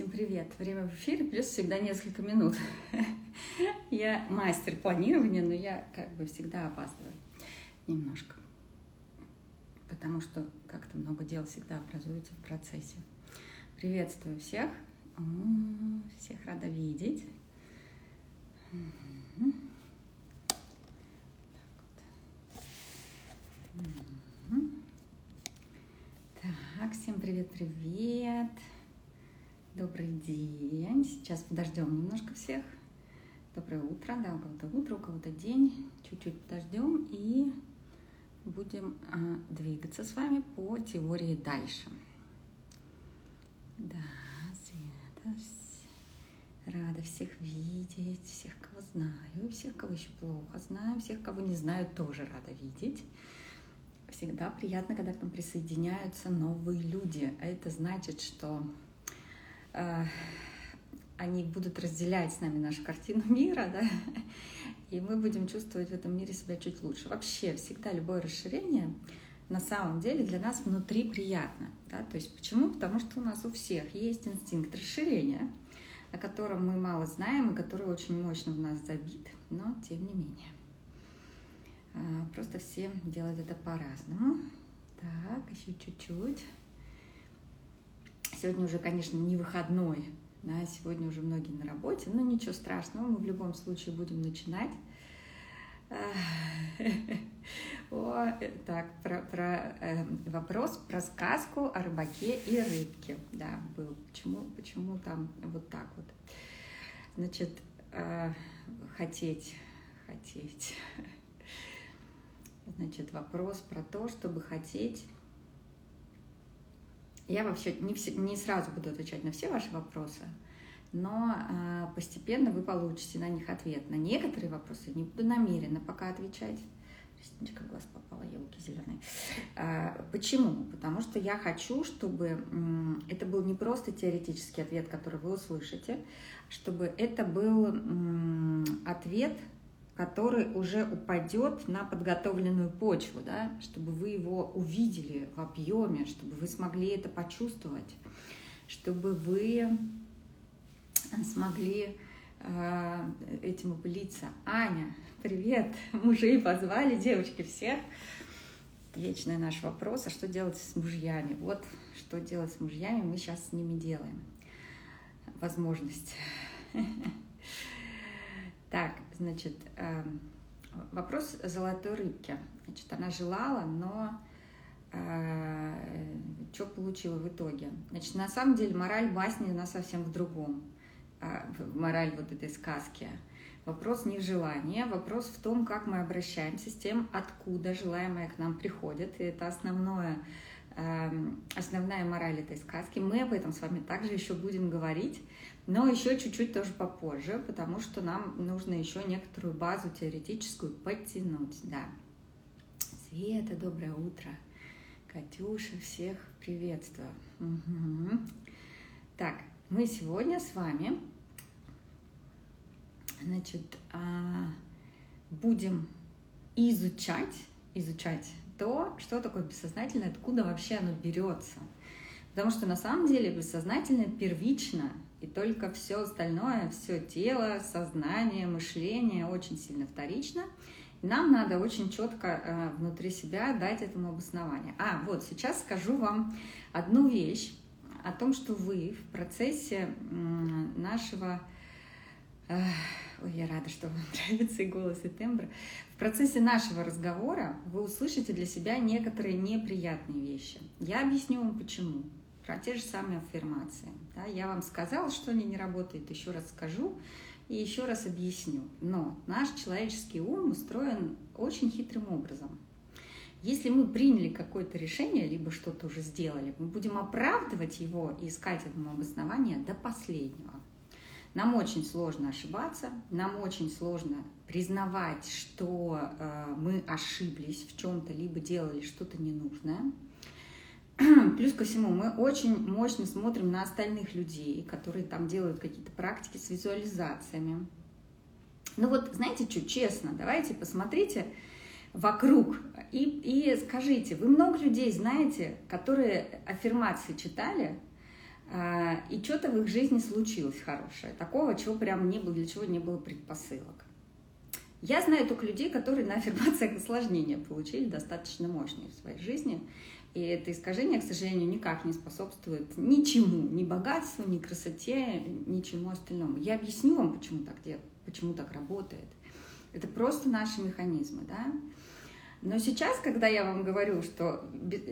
Всем привет! Время в эфире, плюс всегда несколько минут. Я мастер планирования, но я как бы всегда опаздываю немножко. Потому что как-то много дел всегда образуется в процессе. Приветствую всех. Всех рада видеть. Так, всем привет-привет. Добрый день. Сейчас подождем немножко всех. Доброе утро. Да, у кого-то утро, у кого-то день. Чуть-чуть подождем и будем а, двигаться с вами по теории дальше. Да, Света. Рада всех видеть, всех, кого знаю, всех, кого еще плохо знаю, всех, кого не знаю, тоже рада видеть. Всегда приятно, когда к нам присоединяются новые люди. А это значит, что они будут разделять с нами нашу картину мира, да, и мы будем чувствовать в этом мире себя чуть лучше. Вообще, всегда любое расширение на самом деле для нас внутри приятно. Да? То есть почему? Потому что у нас у всех есть инстинкт расширения, о котором мы мало знаем и который очень мощно в нас забит, но тем не менее. Э, просто все делают это по-разному. Так, еще чуть-чуть. Сегодня уже, конечно, не выходной, да, сегодня уже многие на работе, но ничего страшного, мы в любом случае будем начинать. О, так, про, про э, вопрос про сказку о рыбаке и рыбке, да, был. Почему, почему там вот так вот? Значит, э, хотеть, хотеть. Значит, вопрос про то, чтобы хотеть я вообще не, все, не сразу буду отвечать на все ваши вопросы, но э, постепенно вы получите на них ответ. На некоторые вопросы не буду намеренно пока отвечать. Ресничка глаз попала, елки зеленые. А, почему? Потому что я хочу, чтобы это был не просто теоретический ответ, который вы услышите, чтобы это был ответ который уже упадет на подготовленную почву, да, чтобы вы его увидели в объеме, чтобы вы смогли это почувствовать, чтобы вы смогли э, этим упылиться. Аня, привет! Мужей позвали, девочки, всех. Вечный наш вопрос, а что делать с мужьями? Вот что делать с мужьями мы сейчас с ними делаем. Возможность. Так, значит, эм, вопрос золотой рыбки. Значит, она желала, но э, что получила в итоге? Значит, на самом деле мораль басни, она совсем в другом. Э, мораль вот этой сказки. Вопрос не в желании, вопрос в том, как мы обращаемся с тем, откуда желаемое к нам приходит. И это основное, э, основная мораль этой сказки. Мы об этом с вами также еще будем говорить. Но еще чуть-чуть тоже попозже, потому что нам нужно еще некоторую базу теоретическую подтянуть, да. Света, доброе утро. Катюша, всех приветствую. Угу. Так, мы сегодня с вами, значит, а, будем изучать, изучать то, что такое бессознательное, откуда вообще оно берется. Потому что на самом деле бессознательное первично и только все остальное, все тело, сознание, мышление очень сильно вторично. Нам надо очень четко э, внутри себя дать этому обоснование. А, вот сейчас скажу вам одну вещь о том, что вы в процессе нашего... Э, ой, я рада, что вам нравится и голос, и тембр. В процессе нашего разговора вы услышите для себя некоторые неприятные вещи. Я объясню вам почему про те же самые аффирмации. Да, я вам сказала, что они не работают, еще раз скажу и еще раз объясню. Но наш человеческий ум устроен очень хитрым образом. Если мы приняли какое-то решение, либо что-то уже сделали, мы будем оправдывать его и искать этому обоснование до последнего. Нам очень сложно ошибаться, нам очень сложно признавать, что э, мы ошиблись в чем-то, либо делали что-то ненужное. Плюс ко всему, мы очень мощно смотрим на остальных людей, которые там делают какие-то практики с визуализациями. Ну вот, знаете что, честно, давайте посмотрите вокруг и, и скажите, вы много людей знаете, которые аффирмации читали, а, и что-то в их жизни случилось хорошее, такого, чего прям не было, для чего не было предпосылок. Я знаю только людей, которые на аффирмациях осложнения получили достаточно мощные в своей жизни. И это искажение, к сожалению, никак не способствует ничему, ни богатству, ни красоте, ничему остальному. Я объясню вам, почему так, почему так работает. Это просто наши механизмы, да. Но сейчас, когда я вам говорю, что,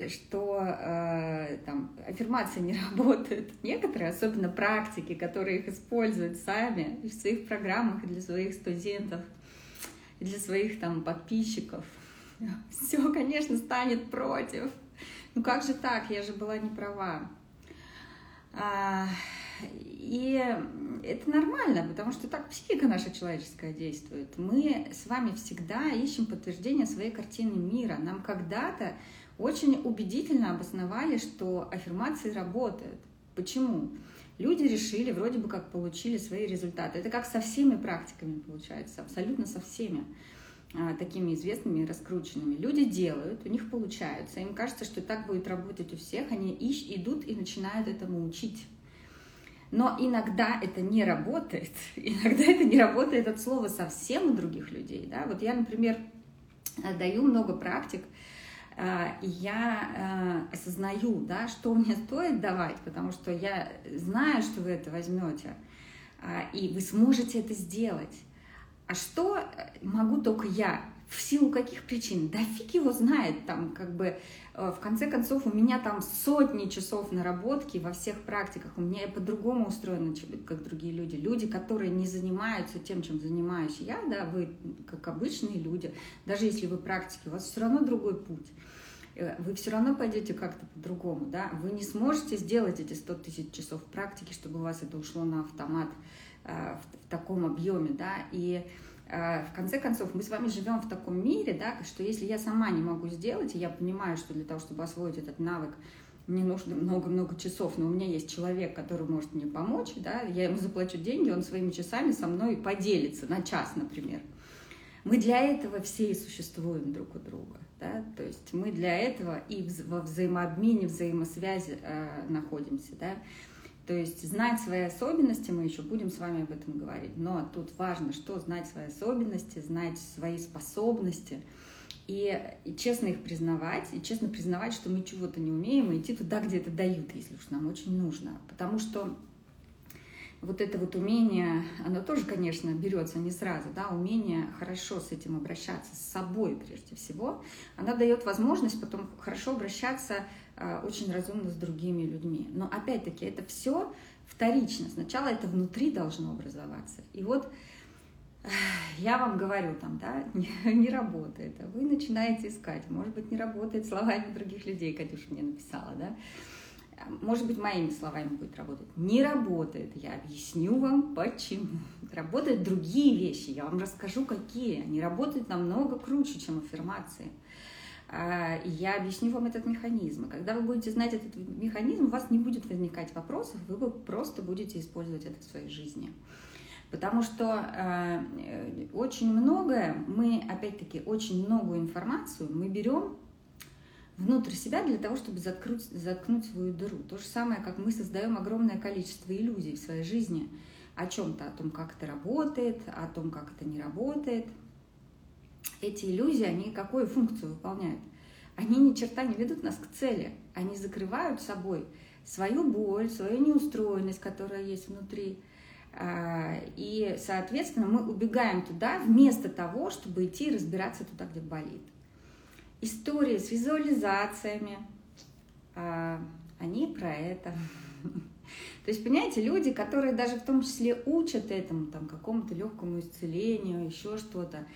что э, там, аффирмации не работают, некоторые, особенно практики, которые их используют сами в своих программах для своих студентов, для своих там подписчиков, все, конечно, станет против. Ну как же так? Я же была не права. А, и это нормально, потому что так психика наша человеческая действует. Мы с вами всегда ищем подтверждение своей картины мира. Нам когда-то очень убедительно обосновали, что аффирмации работают. Почему? Люди решили, вроде бы как получили свои результаты. Это как со всеми практиками получается, абсолютно со всеми такими известными и раскрученными. Люди делают, у них получается, им кажется, что так будет работать у всех, они ищ, идут и начинают этому учить. Но иногда это не работает, иногда это не работает от слова совсем у других людей. Да? Вот я, например, даю много практик, а, и я а, осознаю, да, что мне стоит давать, потому что я знаю, что вы это возьмете, а, и вы сможете это сделать. А что могу только я? В силу каких причин? Да фиг его знает, там, как бы, э, в конце концов, у меня там сотни часов наработки во всех практиках, у меня по-другому устроено, как другие люди. Люди, которые не занимаются тем, чем занимаюсь я, да, вы как обычные люди, даже если вы практики, у вас все равно другой путь э, вы все равно пойдете как-то по-другому, да, вы не сможете сделать эти 100 тысяч часов практики, чтобы у вас это ушло на автомат э, в, в таком объеме, да, и Э, в конце концов, мы с вами живем в таком мире, да, что если я сама не могу сделать, и я понимаю, что для того, чтобы освоить этот навык, мне нужно много-много часов, но у меня есть человек, который может мне помочь, да, я ему заплачу деньги, он своими часами со мной поделится на час, например. Мы для этого все и существуем друг у друга, да, то есть мы для этого и во взаимообмене, взаимосвязи э, находимся, да. То есть знать свои особенности, мы еще будем с вами об этом говорить, но тут важно, что знать свои особенности, знать свои способности и, и честно их признавать, и честно признавать, что мы чего-то не умеем, и идти туда, где это дают, если уж нам очень нужно. Потому что вот это вот умение, оно тоже, конечно, берется не сразу, да, умение хорошо с этим обращаться, с собой прежде всего, она дает возможность потом хорошо обращаться очень разумно с другими людьми. Но опять-таки это все вторично. Сначала это внутри должно образоваться. И вот я вам говорю там, да, не, не работает. А вы начинаете искать. Может быть, не работает словами других людей, Катюша мне написала, да. Может быть, моими словами будет работать. Не работает. Я объясню вам, почему. Работают другие вещи. Я вам расскажу, какие. Они работают намного круче, чем аффирмации. А, я объясню вам этот механизм. Когда вы будете знать этот механизм, у вас не будет возникать вопросов, вы просто будете использовать это в своей жизни. Потому что э, очень многое, мы, опять-таки, очень многую информацию мы берем внутрь себя для того, чтобы заткнуть, заткнуть свою дыру. То же самое, как мы создаем огромное количество иллюзий в своей жизни о чем-то, о том, как это работает, о том, как это не работает – эти иллюзии, они какую функцию выполняют? Они ни черта не ведут нас к цели. Они закрывают собой свою боль, свою неустроенность, которая есть внутри. А, и, соответственно, мы убегаем туда вместо того, чтобы идти и разбираться туда, где болит. Истории с визуализациями, а, они про это. То есть, понимаете, люди, которые даже в том числе учат этому, там, какому-то легкому исцелению, еще что-то,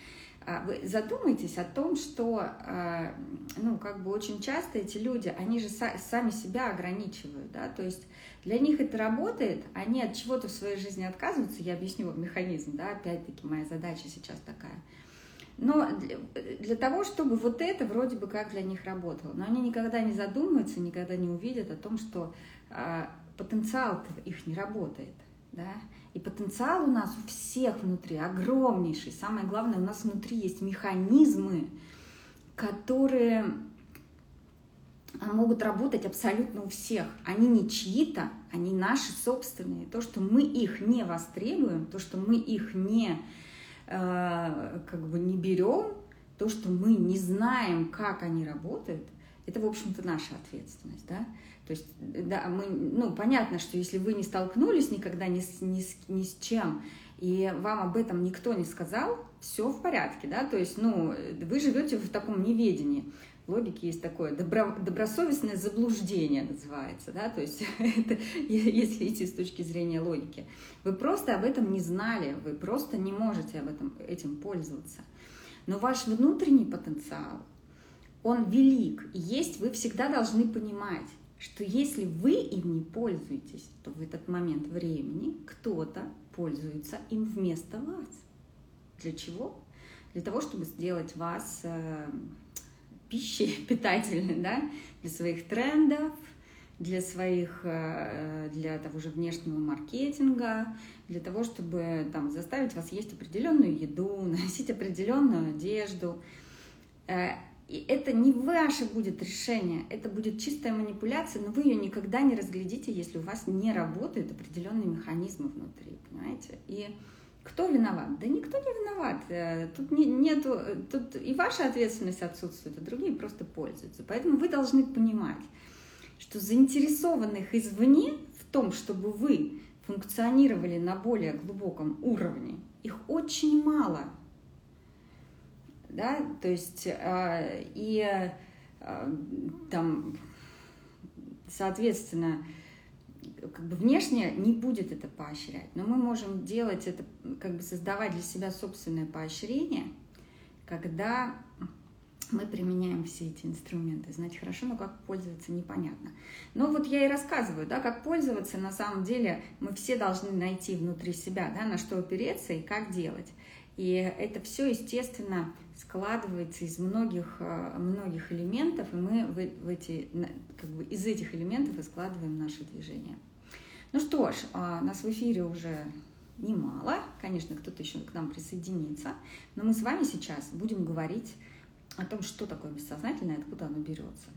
вы задумайтесь о том, что, а, ну, как бы очень часто эти люди, они же сами себя ограничивают, да, то есть для них это работает, они от чего-то в своей жизни отказываются, я объясню вам механизм, да, опять-таки моя задача сейчас такая. Но для, для того, чтобы вот это вроде бы как для них работало, но они никогда не задумываются, никогда не увидят о том, что а, потенциал их не работает, да, и потенциал у нас у всех внутри огромнейший. Самое главное, у нас внутри есть механизмы, которые могут работать абсолютно у всех. Они не чьи-то, они наши собственные. То, что мы их не востребуем, то, что мы их не, э, как бы не берем, то, что мы не знаем, как они работают, это, в общем-то, наша ответственность, да. То есть, да, мы, ну, понятно, что если вы не столкнулись никогда ни с, ни с, ни с чем, и вам об этом никто не сказал, все в порядке, да, то есть, ну, вы живете в таком неведении логики есть такое добро, добросовестное заблуждение называется, да, то есть это, если идти с точки зрения логики. Вы просто об этом не знали, вы просто не можете об этом, этим пользоваться. Но ваш внутренний потенциал, он велик, и есть вы всегда должны понимать, что если вы им не пользуетесь, то в этот момент времени кто-то пользуется им вместо вас. Для чего? Для того, чтобы сделать вас э, пищей питательной, да, для своих трендов, для своих, э, для того же внешнего маркетинга, для того, чтобы там заставить вас есть определенную еду, носить определенную одежду. Э, и это не ваше будет решение, это будет чистая манипуляция, но вы ее никогда не разглядите, если у вас не работают определенные механизмы внутри, понимаете? И кто виноват? Да никто не виноват. Э, тут не, нету, тут и ваша ответственность отсутствует, а другие просто пользуются. Поэтому вы должны понимать, что заинтересованных извне в том, чтобы вы функционировали на более глубоком уровне, их очень мало. Да, то есть э, и э, там, соответственно, как бы внешне не будет это поощрять, но мы можем делать это, как бы создавать для себя собственное поощрение, когда мы применяем все эти инструменты. Знать хорошо, но как пользоваться непонятно. Но вот я и рассказываю, да, как пользоваться, на самом деле мы все должны найти внутри себя, да, на что опереться и как делать. И это все, естественно, складывается из многих, э, многих элементов, и мы в, в эти, как бы из этих элементов и складываем наши движения. Ну что ж, а, нас в эфире уже немало, конечно, кто-то еще к нам присоединится, но мы с вами сейчас будем говорить о том, что такое бессознательное, откуда оно берется.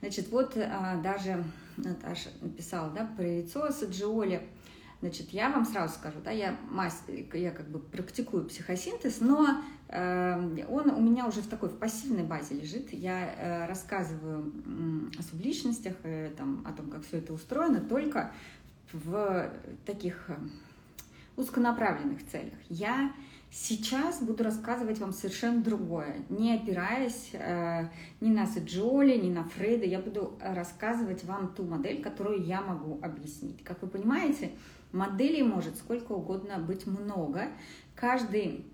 Значит, вот а, даже Наташа написала, да, про яйцо Саджиоли. Значит, я вам сразу скажу, да, я, мастер, я как бы практикую психосинтез, но он у меня уже в такой в пассивной базе лежит. Я э, рассказываю о субличностях, э, там, о том, как все это устроено, только в таких э, узконаправленных целях. Я сейчас буду рассказывать вам совершенно другое, не опираясь ни на Саджоли, ни на Фрейда. Я буду рассказывать вам ту модель, которую я могу объяснить. Как вы понимаете, моделей может сколько угодно быть много. Каждый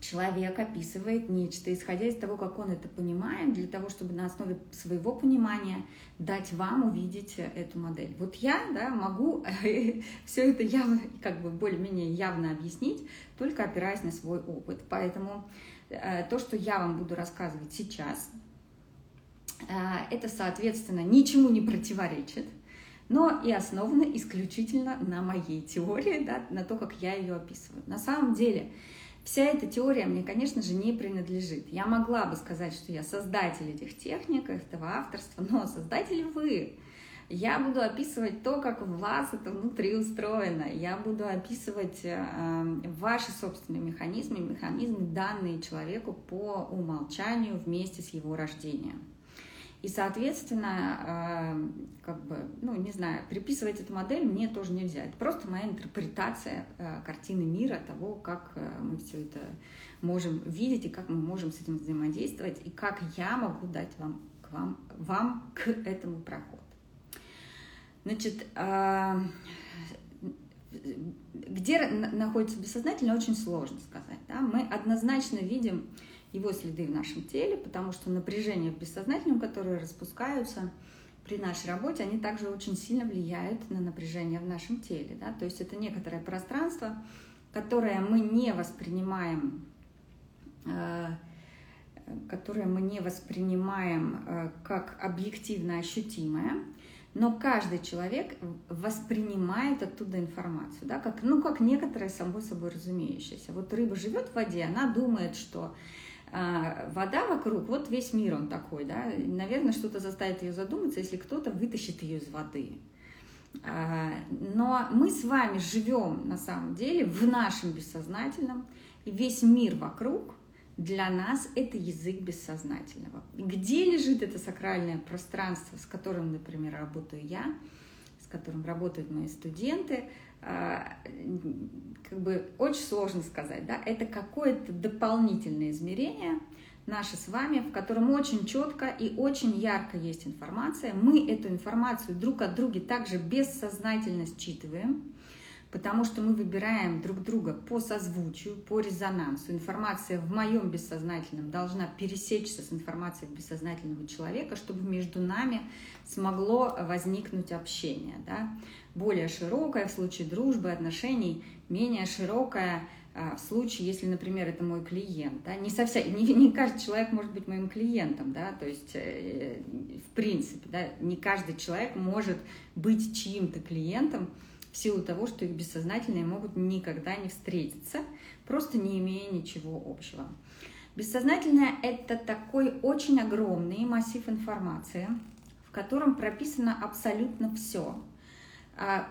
человек описывает нечто, исходя из того, как он это понимает, для того, чтобы на основе своего понимания дать вам увидеть эту модель. Вот я да, могу все это явно, как бы более-менее явно объяснить, только опираясь на свой опыт. Поэтому э, то, что я вам буду рассказывать сейчас, э, это, соответственно, ничему не противоречит, но и основано исключительно на моей теории, да, на то, как я ее описываю. На самом деле, Вся эта теория мне, конечно же, не принадлежит. Я могла бы сказать, что я создатель этих техник, этого авторства, но создатели вы. Я буду описывать то, как у вас это внутри устроено. Я буду описывать э, ваши собственные механизмы, механизмы, данные человеку по умолчанию вместе с его рождением. И, соответственно, э, как бы, ну, не знаю, приписывать эту модель мне тоже нельзя. Это просто моя интерпретация э, картины мира, того, как э, мы все это можем видеть и как мы можем с этим взаимодействовать, и как я могу дать вам, к вам, вам к этому проход. Значит, где находится бессознательное, очень сложно сказать. Да? Мы однозначно видим его следы в нашем теле, потому что напряжения в бессознательном, которые распускаются при нашей работе, они также очень сильно влияют на напряжение в нашем теле. Да? То есть это некоторое пространство, которое мы не воспринимаем, э, которое мы не воспринимаем э, как объективно ощутимое, но каждый человек воспринимает оттуда информацию, да, как, ну, как некоторое само собой разумеющееся. Вот рыба живет в воде, она думает, что а, вода вокруг, вот весь мир он такой, да, наверное, что-то заставит ее задуматься, если кто-то вытащит ее из воды. А, но мы с вами живем на самом деле в нашем бессознательном, и весь мир вокруг для нас это язык бессознательного. Где лежит это сакральное пространство, с которым, например, работаю я, с которым работают мои студенты, а, как бы очень сложно сказать, да, это какое-то дополнительное измерение наше с вами, в котором очень четко и очень ярко есть информация. Мы эту информацию друг от друга также бессознательно считываем, потому что мы выбираем друг друга по созвучию, по резонансу. Информация в моем бессознательном должна пересечься с информацией бессознательного человека, чтобы между нами смогло возникнуть общение. Да? Более широкое в случае дружбы, отношений, менее широкое а, в случае, если, например, это мой клиент. Да? Не, совсем, не, не каждый человек может быть моим клиентом, да? то есть э, в принципе, да? не каждый человек может быть чьим-то клиентом, в силу того, что их бессознательные могут никогда не встретиться, просто не имея ничего общего. Бессознательное – это такой очень огромный массив информации, в котором прописано абсолютно все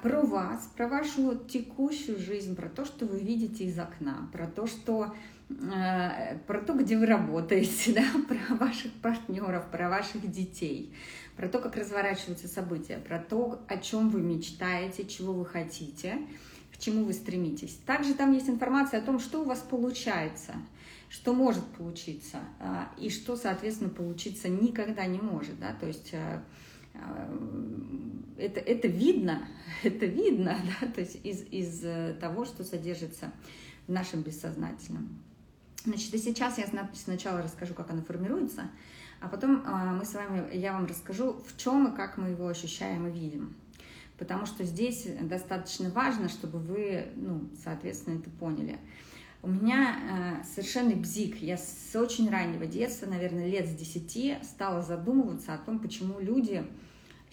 про вас, про вашу текущую жизнь, про то, что вы видите из окна, про то, что э, про то, где вы работаете, да, про ваших партнеров, про ваших детей, про то, как разворачиваются события, про то, о чем вы мечтаете, чего вы хотите, к чему вы стремитесь. Также там есть информация о том, что у вас получается, что может получиться, а, и что, соответственно, получиться никогда не может. Да? То есть э, э, это, это видно, это видно, да? то есть из, из э, того, что содержится в нашем бессознательном. Значит, и сейчас я сначала расскажу, как оно формируется, а потом а, мы с вами, я вам расскажу, в чем и как мы его ощущаем и видим. Потому что здесь достаточно важно, чтобы вы, ну, соответственно, это поняли. У меня э, совершенный бзик. Я с очень раннего детства, наверное, лет с 10, стала задумываться о том, почему люди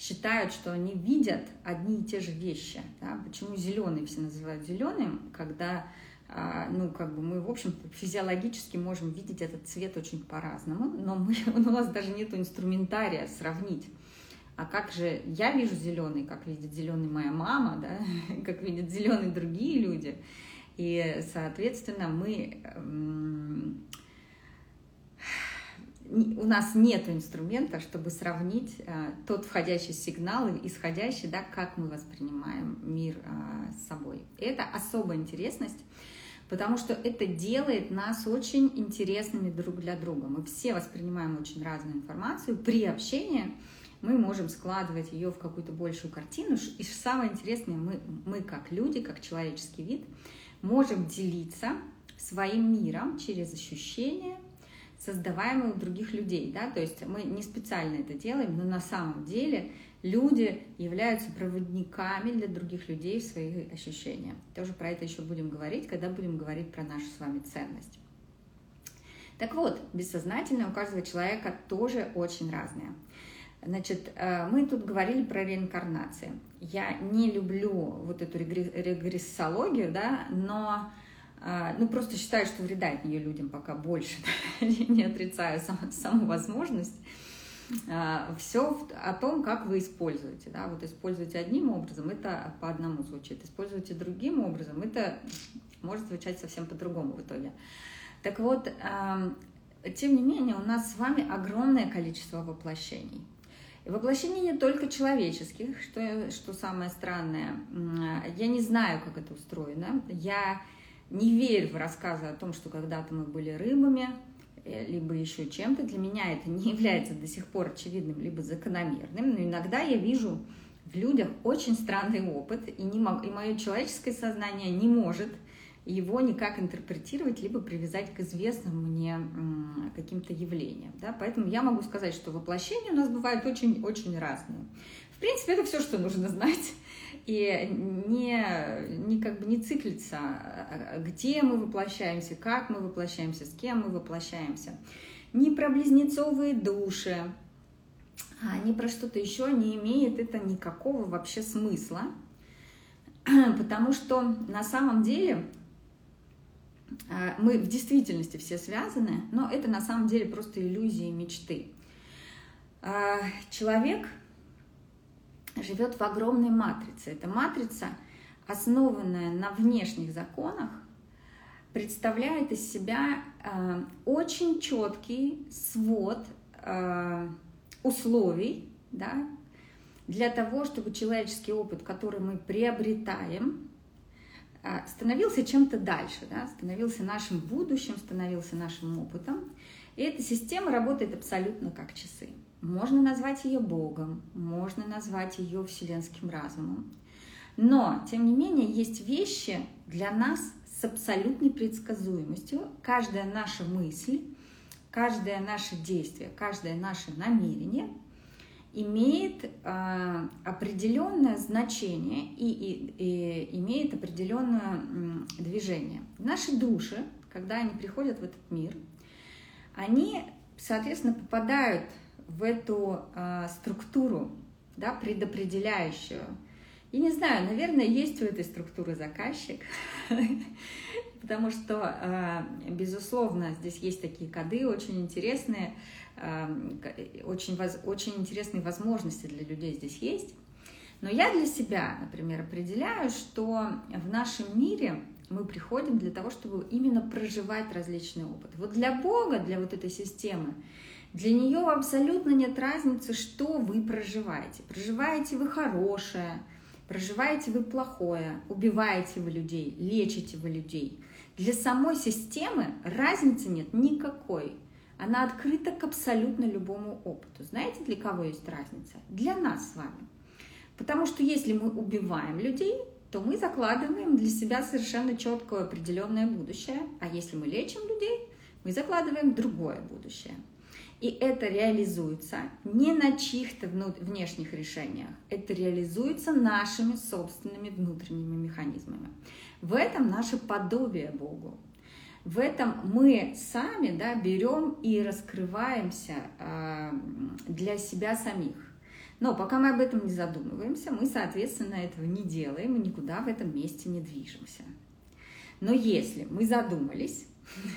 считают, что они видят одни и те же вещи. Да? Почему зеленый все называют зеленым, когда а, ну, как бы мы, в общем, физиологически можем видеть этот цвет очень по-разному, но мы, у нас даже нет инструментария сравнить. А как же я вижу зеленый, как видит зеленый моя мама, да, как видят зеленые другие люди. И, соответственно, мы у нас нет инструмента, чтобы сравнить а, тот входящий сигнал и исходящий, да, как мы воспринимаем мир а, с собой. Это особая интересность потому что это делает нас очень интересными друг для друга. Мы все воспринимаем очень разную информацию. При общении мы можем складывать ее в какую-то большую картину. И самое интересное, мы, мы как люди, как человеческий вид, можем делиться своим миром через ощущения, создаваемые у других людей. Да? То есть мы не специально это делаем, но на самом деле люди являются проводниками для других людей в свои ощущения. Тоже про это еще будем говорить, когда будем говорить про нашу с вами ценность. Так вот, бессознательное у каждого человека тоже очень разное. Значит, э, мы тут говорили про реинкарнации. Я не люблю вот эту регрессологию, да, но ну, просто считаю, что вреда от нее людям пока больше, не отрицаю саму, саму возможность. А, все о том, как вы используете. Да? Вот используете одним образом, это по одному звучит. Используете другим образом, это может звучать совсем по-другому в итоге. Так вот, тем не менее, у нас с вами огромное количество воплощений. И воплощений не только человеческих, что, что самое странное. Я не знаю, как это устроено. Я не верю в рассказы о том, что когда-то мы были рыбами, Э, либо еще чем-то, для меня это не является до сих пор очевидным, либо закономерным, но иногда я вижу в людях очень странный опыт, и, не мог, и мое человеческое сознание не может его никак интерпретировать, либо привязать к известным мне каким-то явлениям. Да? Поэтому я могу сказать, что воплощения у нас бывают очень-очень разные. В принципе, это все, что нужно знать и не, не как бы не циклиться, а, где мы воплощаемся, как мы воплощаемся, с кем мы воплощаемся. Ни про близнецовые души, а ни про что-то еще не имеет это никакого вообще смысла, потому что на самом деле а, мы в действительности все связаны, но это на самом деле просто иллюзии мечты. Человек живет в огромной матрице. Эта матрица, основанная на внешних законах, представляет из себя а, очень четкий свод условий да, для того, чтобы человеческий опыт, который мы приобретаем, а, становился чем-то дальше, да, становился нашим будущим, становился нашим опытом. И эта система работает абсолютно как часы. Можно назвать ее Богом, можно назвать ее вселенским разумом. Но, тем не менее, есть вещи для нас с абсолютной предсказуемостью. Каждая наша мысль, каждое наше действие, каждое наше намерение – имеет э, определенное значение и, и, и имеет определенное движение. Наши души, когда они приходят в этот мир, они, соответственно, попадают в эту э, структуру, да, предопределяющую. И не знаю, наверное, есть у этой структуры заказчик, потому что, э, безусловно, здесь есть такие коды очень интересные, Эм, очень, очень интересные возможности для людей здесь есть. Но я для себя, например, определяю, что в нашем мире мы приходим для того, чтобы именно проживать различный опыт. Вот для Бога, для вот этой системы, для нее абсолютно нет разницы, что вы проживаете. Проживаете вы хорошее, проживаете вы плохое, убиваете вы людей, лечите вы людей. Для самой системы разницы нет никакой она открыта к абсолютно любому опыту. Знаете, для кого есть разница? Для нас с вами. Потому что если мы убиваем людей, то мы закладываем для себя совершенно четкое определенное будущее. А если мы лечим людей, мы закладываем другое будущее. И это реализуется не на чьих-то внешних решениях, это реализуется нашими собственными внутренними механизмами. В этом наше подобие Богу. В этом мы сами да, берем и раскрываемся э, для себя самих. Но пока мы об этом не задумываемся, мы, соответственно, этого не делаем и никуда в этом месте не движемся. Но если мы задумались,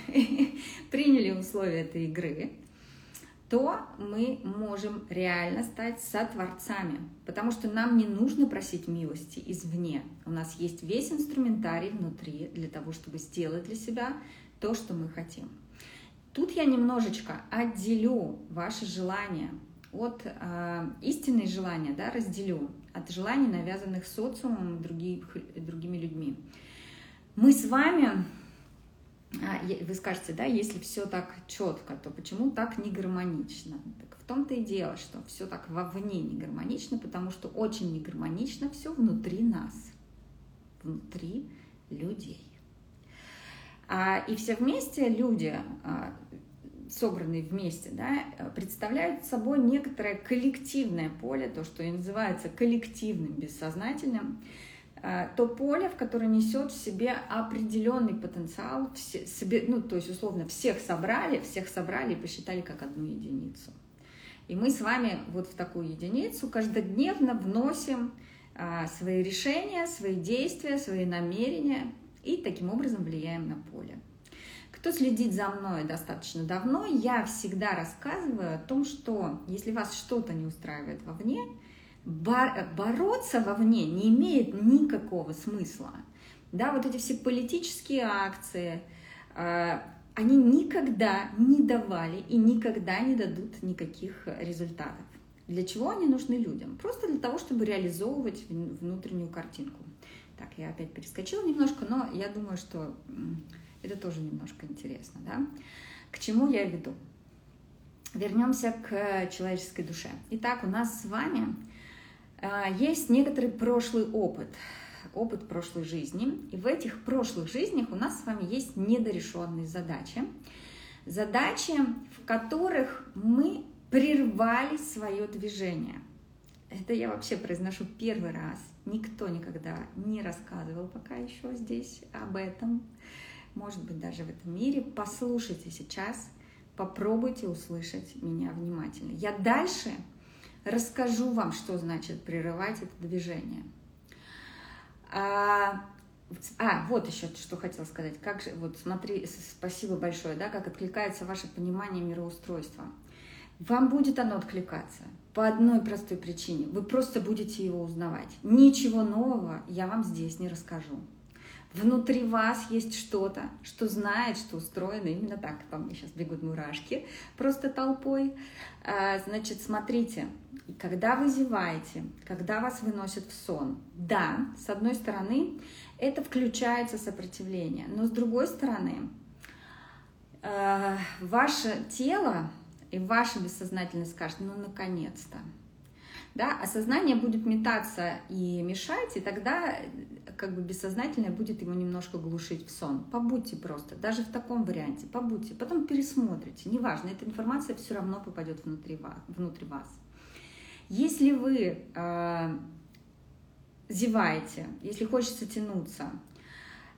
приняли условия этой игры, то мы можем реально стать сотворцами, потому что нам не нужно просить милости извне. У нас есть весь инструментарий внутри для того, чтобы сделать для себя то, что мы хотим. Тут я немножечко отделю ваши желания от э, истинные желания, да, разделю от желаний, навязанных социумом и другими людьми. Мы с вами вы скажете, да, если все так четко, то почему так не гармонично? Так в том-то и дело, что все так вовне не гармонично, потому что очень не гармонично все внутри нас, внутри людей. А, и все вместе люди, а, собранные вместе, да, представляют собой некоторое коллективное поле, то, что и называется коллективным бессознательным, то поле, в которое несет в себе определенный потенциал, все, себе, ну, то есть, условно, всех собрали, всех собрали и посчитали как одну единицу. И мы с вами вот в такую единицу каждодневно вносим а, свои решения, свои действия, свои намерения и таким образом влияем на поле. Кто следит за мной достаточно давно, я всегда рассказываю о том, что если вас что-то не устраивает вовне, бороться вовне не имеет никакого смысла. Да, вот эти все политические акции, а, они никогда не давали и никогда не дадут никаких результатов. Для чего они нужны людям? Просто для того, чтобы реализовывать внутреннюю картинку. Так, я опять перескочила немножко, но я думаю, что это тоже немножко интересно. Да? К чему я веду? Вернемся к человеческой душе. Итак, у нас с вами есть некоторый прошлый опыт, опыт прошлой жизни. И в этих прошлых жизнях у нас с вами есть недорешенные задачи. Задачи, в которых мы прервали свое движение. Это я вообще произношу первый раз. Никто никогда не рассказывал пока еще здесь об этом. Может быть, даже в этом мире. Послушайте сейчас, попробуйте услышать меня внимательно. Я дальше расскажу вам, что значит прерывать это движение. А, А, вот еще что хотела сказать. Как же, вот смотри, спасибо большое, да, как откликается ваше понимание мироустройства. Вам будет оно откликаться по одной простой причине. Вы просто будете его узнавать. Ничего нового я вам здесь не расскажу. Внутри вас есть что-то, что знает, что устроено именно так. По мне сейчас бегут мурашки просто толпой. А, значит, смотрите, когда вы зеваете, когда вас выносят в сон, да, с одной стороны, это включается сопротивление, но с другой стороны, а, ваше тело и ваша бессознательность скажет, ну, наконец-то. Да, а сознание будет метаться и мешать, и тогда как бы бессознательное будет ему немножко глушить в сон. Побудьте просто, даже в таком варианте, побудьте, потом пересмотрите, неважно, эта информация все равно попадет внутри вас. Внутри вас. Если вы э, зеваете, если хочется тянуться,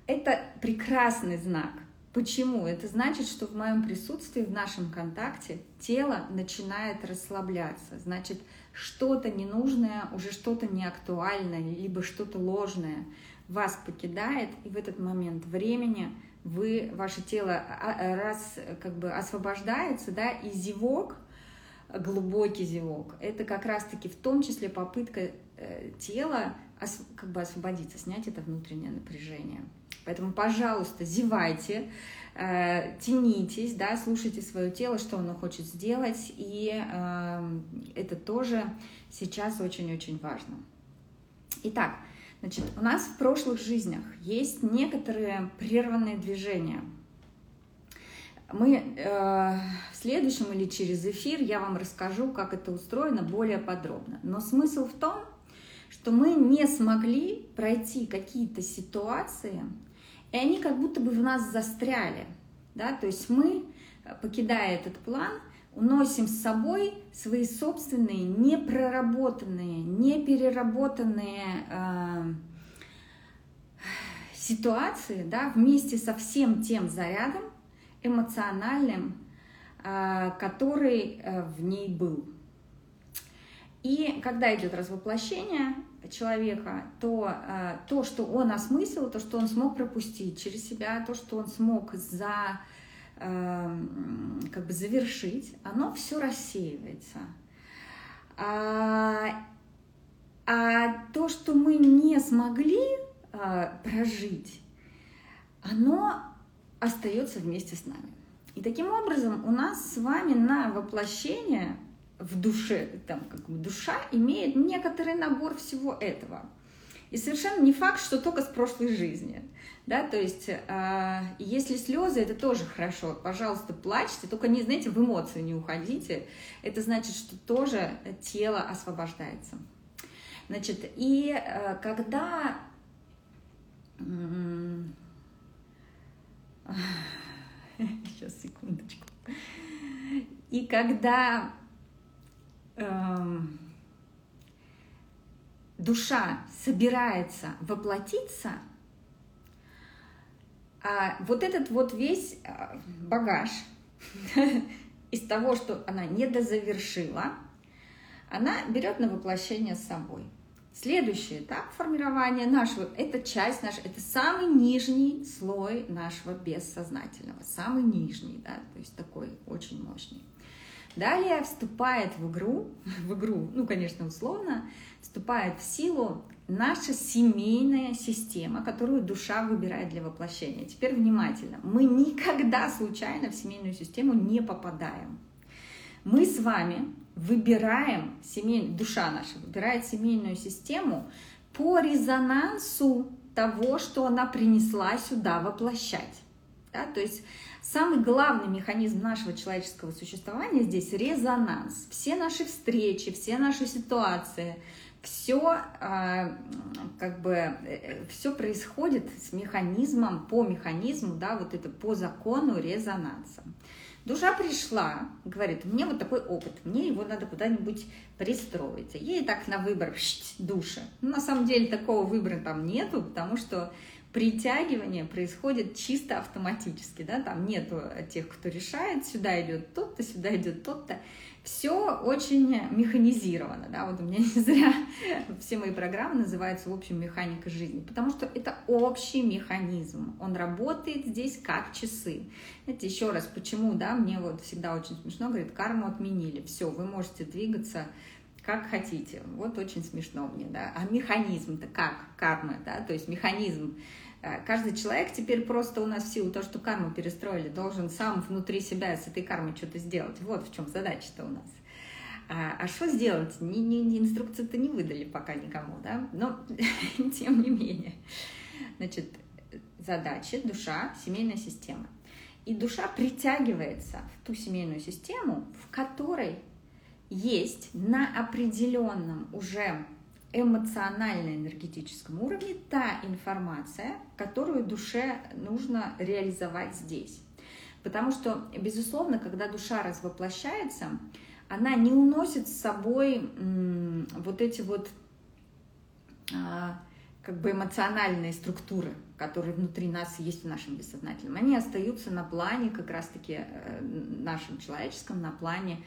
это прекрасный знак. Почему? Это значит, что в моем присутствии, в нашем контакте тело начинает расслабляться. Значит, что-то ненужное, уже что-то неактуальное, либо что-то ложное вас покидает, и в этот момент времени вы, ваше тело раз как бы освобождается, да, и зевок, глубокий зевок, это как раз-таки в том числе попытка э, тела как бы освободиться, снять это внутреннее напряжение. Поэтому, пожалуйста, зевайте, э, тянитесь, да, слушайте свое тело, что оно хочет сделать, и э, это тоже сейчас очень-очень важно. Итак, значит, у нас в прошлых жизнях есть некоторые прерванные движения. Мы э, в следующем или через эфир я вам расскажу, как это устроено более подробно. Но смысл в том, что мы не смогли пройти какие-то ситуации, и они как будто бы в нас застряли. Да? То есть мы, э, покидая этот план, уносим с собой свои собственные непроработанные, не переработанные э, ситуации да, вместе со всем тем зарядом эмоциональным, э, который э, в ней был. И когда идет развоплощение, человека, то э, то, что он осмыслил, то, что он смог пропустить через себя, то, что он смог за, э, как бы завершить, оно все рассеивается. А, а то, что мы не смогли э, прожить, оно остается вместе с нами. И таким образом у нас с вами на воплощение в душе, там, как бы душа имеет некоторый набор всего этого. И совершенно не факт, что только с прошлой жизни. Да, то есть, э, если слезы, это тоже хорошо. Пожалуйста, плачьте, только не, знаете, в эмоции не уходите. Это значит, что тоже тело освобождается. Значит, и э, когда... Сейчас, секундочку. И когда душа собирается воплотиться, а вот этот вот весь э, багаж из того, что она не дозавершила, она берет на воплощение с собой. Следующий этап формирования нашего, это часть наша, это самый нижний слой нашего бессознательного, самый нижний, да, то есть такой очень мощный. Далее вступает в игру, в игру, ну, конечно, условно, вступает в силу наша семейная система, которую душа выбирает для воплощения. Теперь внимательно. Мы никогда случайно в семейную систему не попадаем. Мы с вами выбираем, семей, душа наша выбирает семейную систему по резонансу того, что она принесла сюда воплощать. Да? То есть Самый главный механизм нашего человеческого существования здесь резонанс. Все наши встречи, все наши ситуации, все а, как бы э, все происходит с механизмом, по механизму, да, вот это по закону резонанса. Душа пришла, говорит, мне вот такой опыт, мне его надо куда-нибудь пристроить. Ей так на выбор души. Но на самом деле такого выбора там нету, потому что притягивание происходит чисто автоматически, да, там нету тех, кто решает, сюда идет тот-то, сюда идет тот-то. Все очень механизировано, да, вот у меня не зря все мои программы называются, в общем, механика жизни, потому что это общий механизм, он работает здесь как часы. Знаете, еще раз, почему, да, мне вот всегда очень смешно, говорит, карму отменили, все, вы можете двигаться как хотите. Вот очень смешно мне, да. А механизм-то как? Карма, да, то есть механизм. Э, каждый человек теперь просто у нас в силу того, что карму перестроили, должен сам внутри себя с этой кармой что-то сделать. Вот в чем задача-то у нас. А, а что сделать? Ни, ни, ни инструкции-то не выдали пока никому, да? Но тем не менее. Значит, задача, душа, семейная система. И душа притягивается в ту семейную систему, в которой есть на определенном уже эмоционально-энергетическом уровне та информация, которую душе нужно реализовать здесь. Потому что, безусловно, когда душа развоплощается, она не уносит с собой вот эти вот а, как бы эмоциональные структуры, которые внутри нас есть в нашем бессознательном. Они остаются на плане как раз-таки э, нашем человеческом, на плане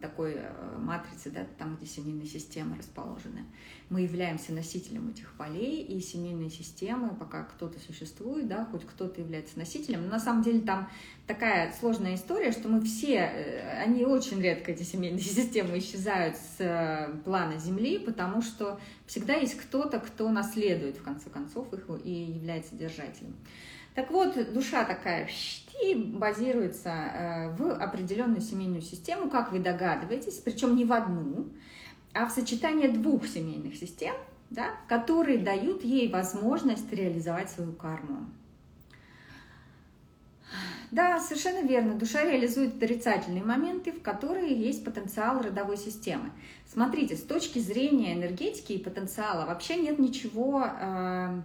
такой э, матрицы, да, там, где семейные системы расположены. Мы являемся носителем этих полей, и семейные системы, пока кто-то существует, да, хоть кто-то является носителем, но на самом деле там такая сложная история, что мы все, э, они очень редко, эти семейные системы, исчезают с плана Земли, потому что всегда есть кто-то, кто наследует, в конце концов, их и является держателем. Так вот, душа такая и базируется э, в определенную семейную систему, как вы догадываетесь, причем не в одну, а в сочетание двух семейных систем, да, которые дают ей возможность реализовать свою карму. Да, совершенно верно. Душа реализует отрицательные моменты, в которые есть потенциал родовой системы. Смотрите, с точки зрения энергетики и потенциала вообще нет ничего э,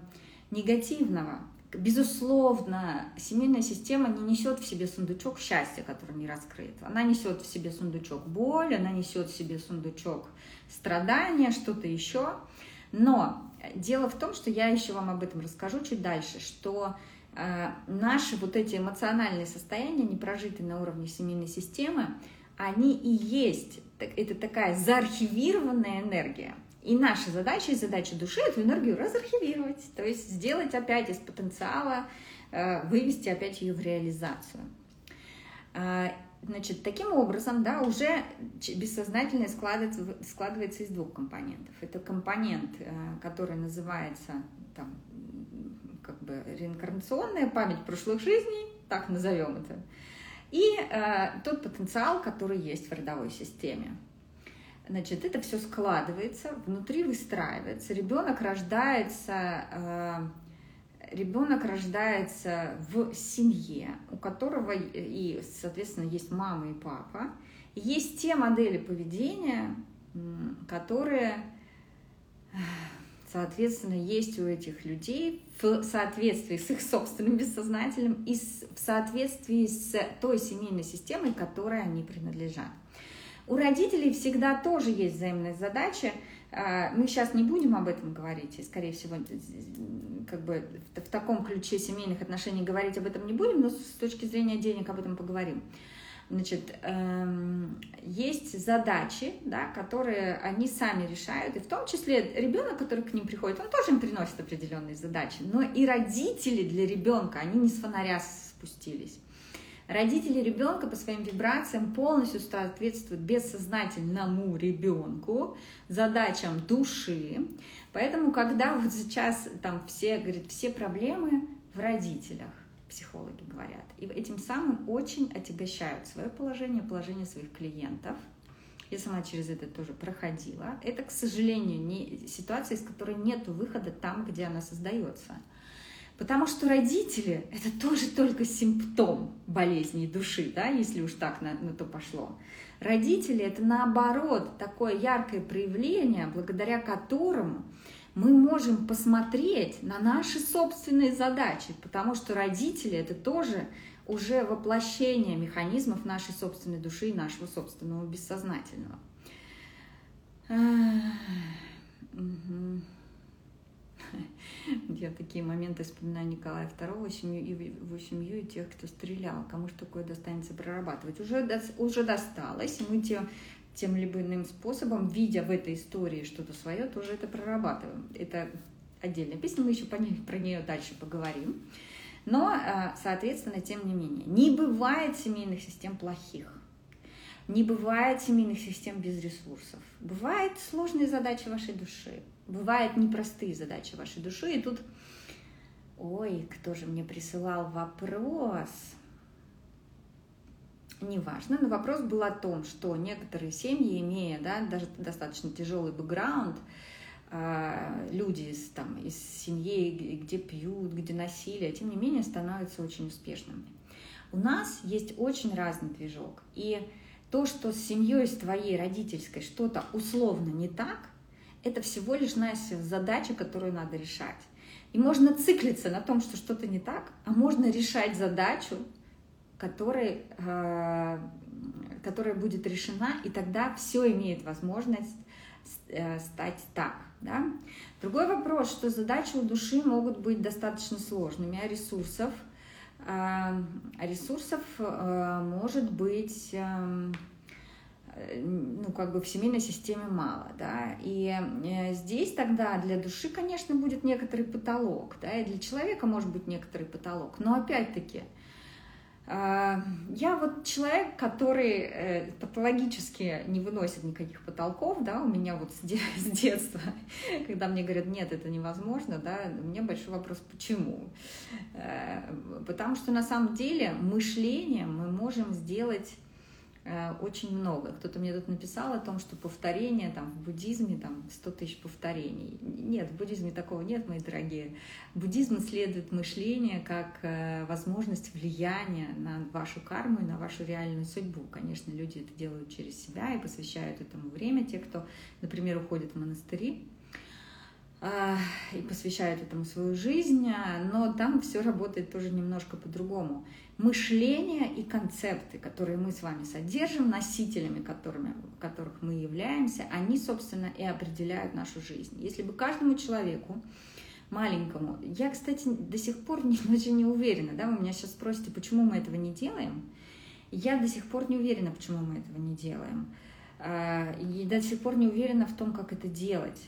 негативного. Безусловно, семейная система не несет в себе сундучок счастья, который не раскрыт. Она несет в себе сундучок боли, она несет в себе сундучок страдания, что-то еще. Но дело в том, что я еще вам об этом расскажу чуть дальше, что э, наши вот эти эмоциональные состояния, не прожитые на уровне семейной системы, они и есть, это такая заархивированная энергия. И наша задача и задача души эту энергию разархивировать, то есть сделать опять из потенциала, э, вывести опять ее в реализацию. А, значит, таким образом, да, уже бессознательное складывается, складывается из двух компонентов. Это компонент, э, который называется там, как бы реинкарнационная память прошлых жизней, так назовем это, и э, тот потенциал, который есть в родовой системе. Значит, это все складывается, внутри выстраивается. Ребенок рождается, э, ребенок рождается в семье, у которого и, соответственно, есть мама и папа. Есть те модели поведения, которые, соответственно, есть у этих людей в соответствии с их собственным бессознательным и в соответствии с той семейной системой, которой они принадлежат. У родителей всегда тоже есть взаимная задача. А, мы сейчас не будем об этом говорить, и, скорее всего, как бы в таком ключе семейных отношений говорить об этом не будем, но с точки зрения денег об этом поговорим. Значит, эм, есть задачи, да, которые они сами решают, и в том числе ребенок, который к ним приходит, он тоже им приносит определенные задачи, но и родители для ребенка, они не с фонаря спустились. Родители ребенка по своим вибрациям полностью соответствуют бессознательному ребенку, задачам души. Поэтому, когда вот сейчас там все, говорят, все проблемы в родителях, психологи говорят, и этим самым очень отягощают свое положение, положение своих клиентов. Я сама через это тоже проходила. Это, к сожалению, не ситуация, из которой нет выхода там, где она создается. Потому что родители – это тоже только симптом болезни души, да, если уж так на, на то пошло. Родители – это наоборот такое яркое проявление, благодаря которому мы можем посмотреть на наши собственные задачи, потому что родители – это тоже уже воплощение механизмов нашей собственной души и нашего собственного бессознательного. Угу. Я такие моменты вспоминаю Николая II, семью, его семью и тех, кто стрелял. Кому же такое достанется прорабатывать? Уже, уже досталось, и мы тем, тем либо иным способом, видя в этой истории что-то свое, тоже это прорабатываем. Это отдельная песня, мы еще по ней, про нее дальше поговорим. Но, э, соответственно, тем не менее, не бывает семейных систем плохих. Не бывает семейных систем без ресурсов. Бывают сложные задачи вашей души. Бывают непростые задачи вашей души. И тут, ой, кто же мне присылал вопрос? Неважно, но вопрос был о том, что некоторые семьи, имея да, даже достаточно тяжелый бэкграунд, а, люди из, там, из семьи, где пьют, где насилие, тем не менее становятся очень успешными. У нас есть очень разный движок. И то, что с семьей, с твоей родительской что-то условно не так, это всего лишь наша задача, которую надо решать. И можно циклиться на том, что что-то не так, а можно решать задачу, которой, э, которая будет решена, и тогда все имеет возможность э, стать так. Да? Другой вопрос, что задачи у души могут быть достаточно сложными, а ресурсов, а ресурсов э, может быть эм, ну, как бы в семейной системе мало, да, и э, здесь тогда для души, конечно, будет некоторый потолок, да, и для человека может быть некоторый потолок, но опять-таки, а, я вот человек, который э, патологически не выносит никаких потолков, да, у меня вот с, детства, когда мне говорят, нет, это невозможно, да, у меня большой вопрос, почему? Э, потому что на самом деле мышлением мы можем сделать Э, очень много. Кто-то мне тут написал о том, что повторение там, в буддизме там 100 тысяч повторений. Нет, в буддизме такого нет, мои дорогие. Буддизм исследует мышление как э, возможность влияния на вашу карму и на вашу реальную судьбу. Конечно, люди это делают через себя и посвящают этому время. Те, кто, например, уходят в монастыри, э, и посвящают этому свою жизнь, но там все работает тоже немножко по-другому мышление и концепты, которые мы с вами содержим, носителями которыми, которых мы являемся, они, собственно, и определяют нашу жизнь. Если бы каждому человеку, маленькому, я, кстати, до сих пор не, очень не уверена, да, вы меня сейчас спросите, почему мы этого не делаем, я до сих пор не уверена, почему мы этого не делаем. А, и до сих пор не уверена в том, как это делать.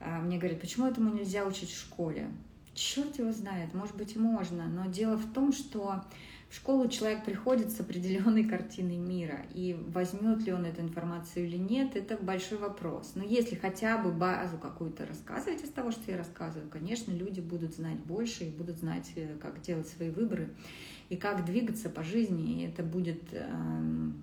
А, мне говорят, почему этому нельзя учить в школе? Черт его знает, может быть, можно, но дело в том, что в школу человек приходит с определенной картиной мира, и возьмет ли он эту информацию или нет, это большой вопрос. Но если хотя бы базу какую-то рассказывать из того, что я рассказываю, конечно, люди будут знать больше и будут знать, э, как делать свои выборы и как двигаться по жизни, и это будет, эм,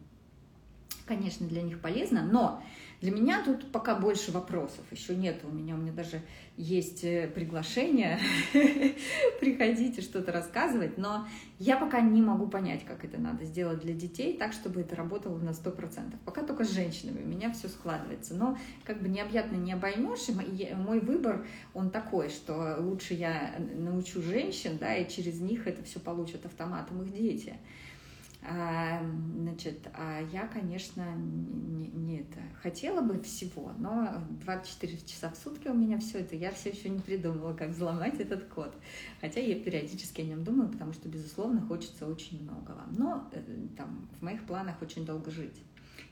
конечно, для них полезно, но для меня тут пока больше вопросов, еще нет у меня, у меня даже есть э, приглашение, приходите что-то рассказывать, но я пока не могу понять, как это надо сделать для детей, так, чтобы это работало на 100%. Пока только с женщинами, у меня все складывается, но как бы необъятно не обоймешь, и мой выбор, он такой, что лучше я научу женщин, да, и через них это все получат автоматом их дети. А, значит, а я, конечно, не, не это хотела бы всего, но 24 часа в сутки у меня все это, я все еще не придумала, как взломать этот код. Хотя я периодически о нем думаю, потому что, безусловно, хочется очень многого. Но э, там в моих планах очень долго жить.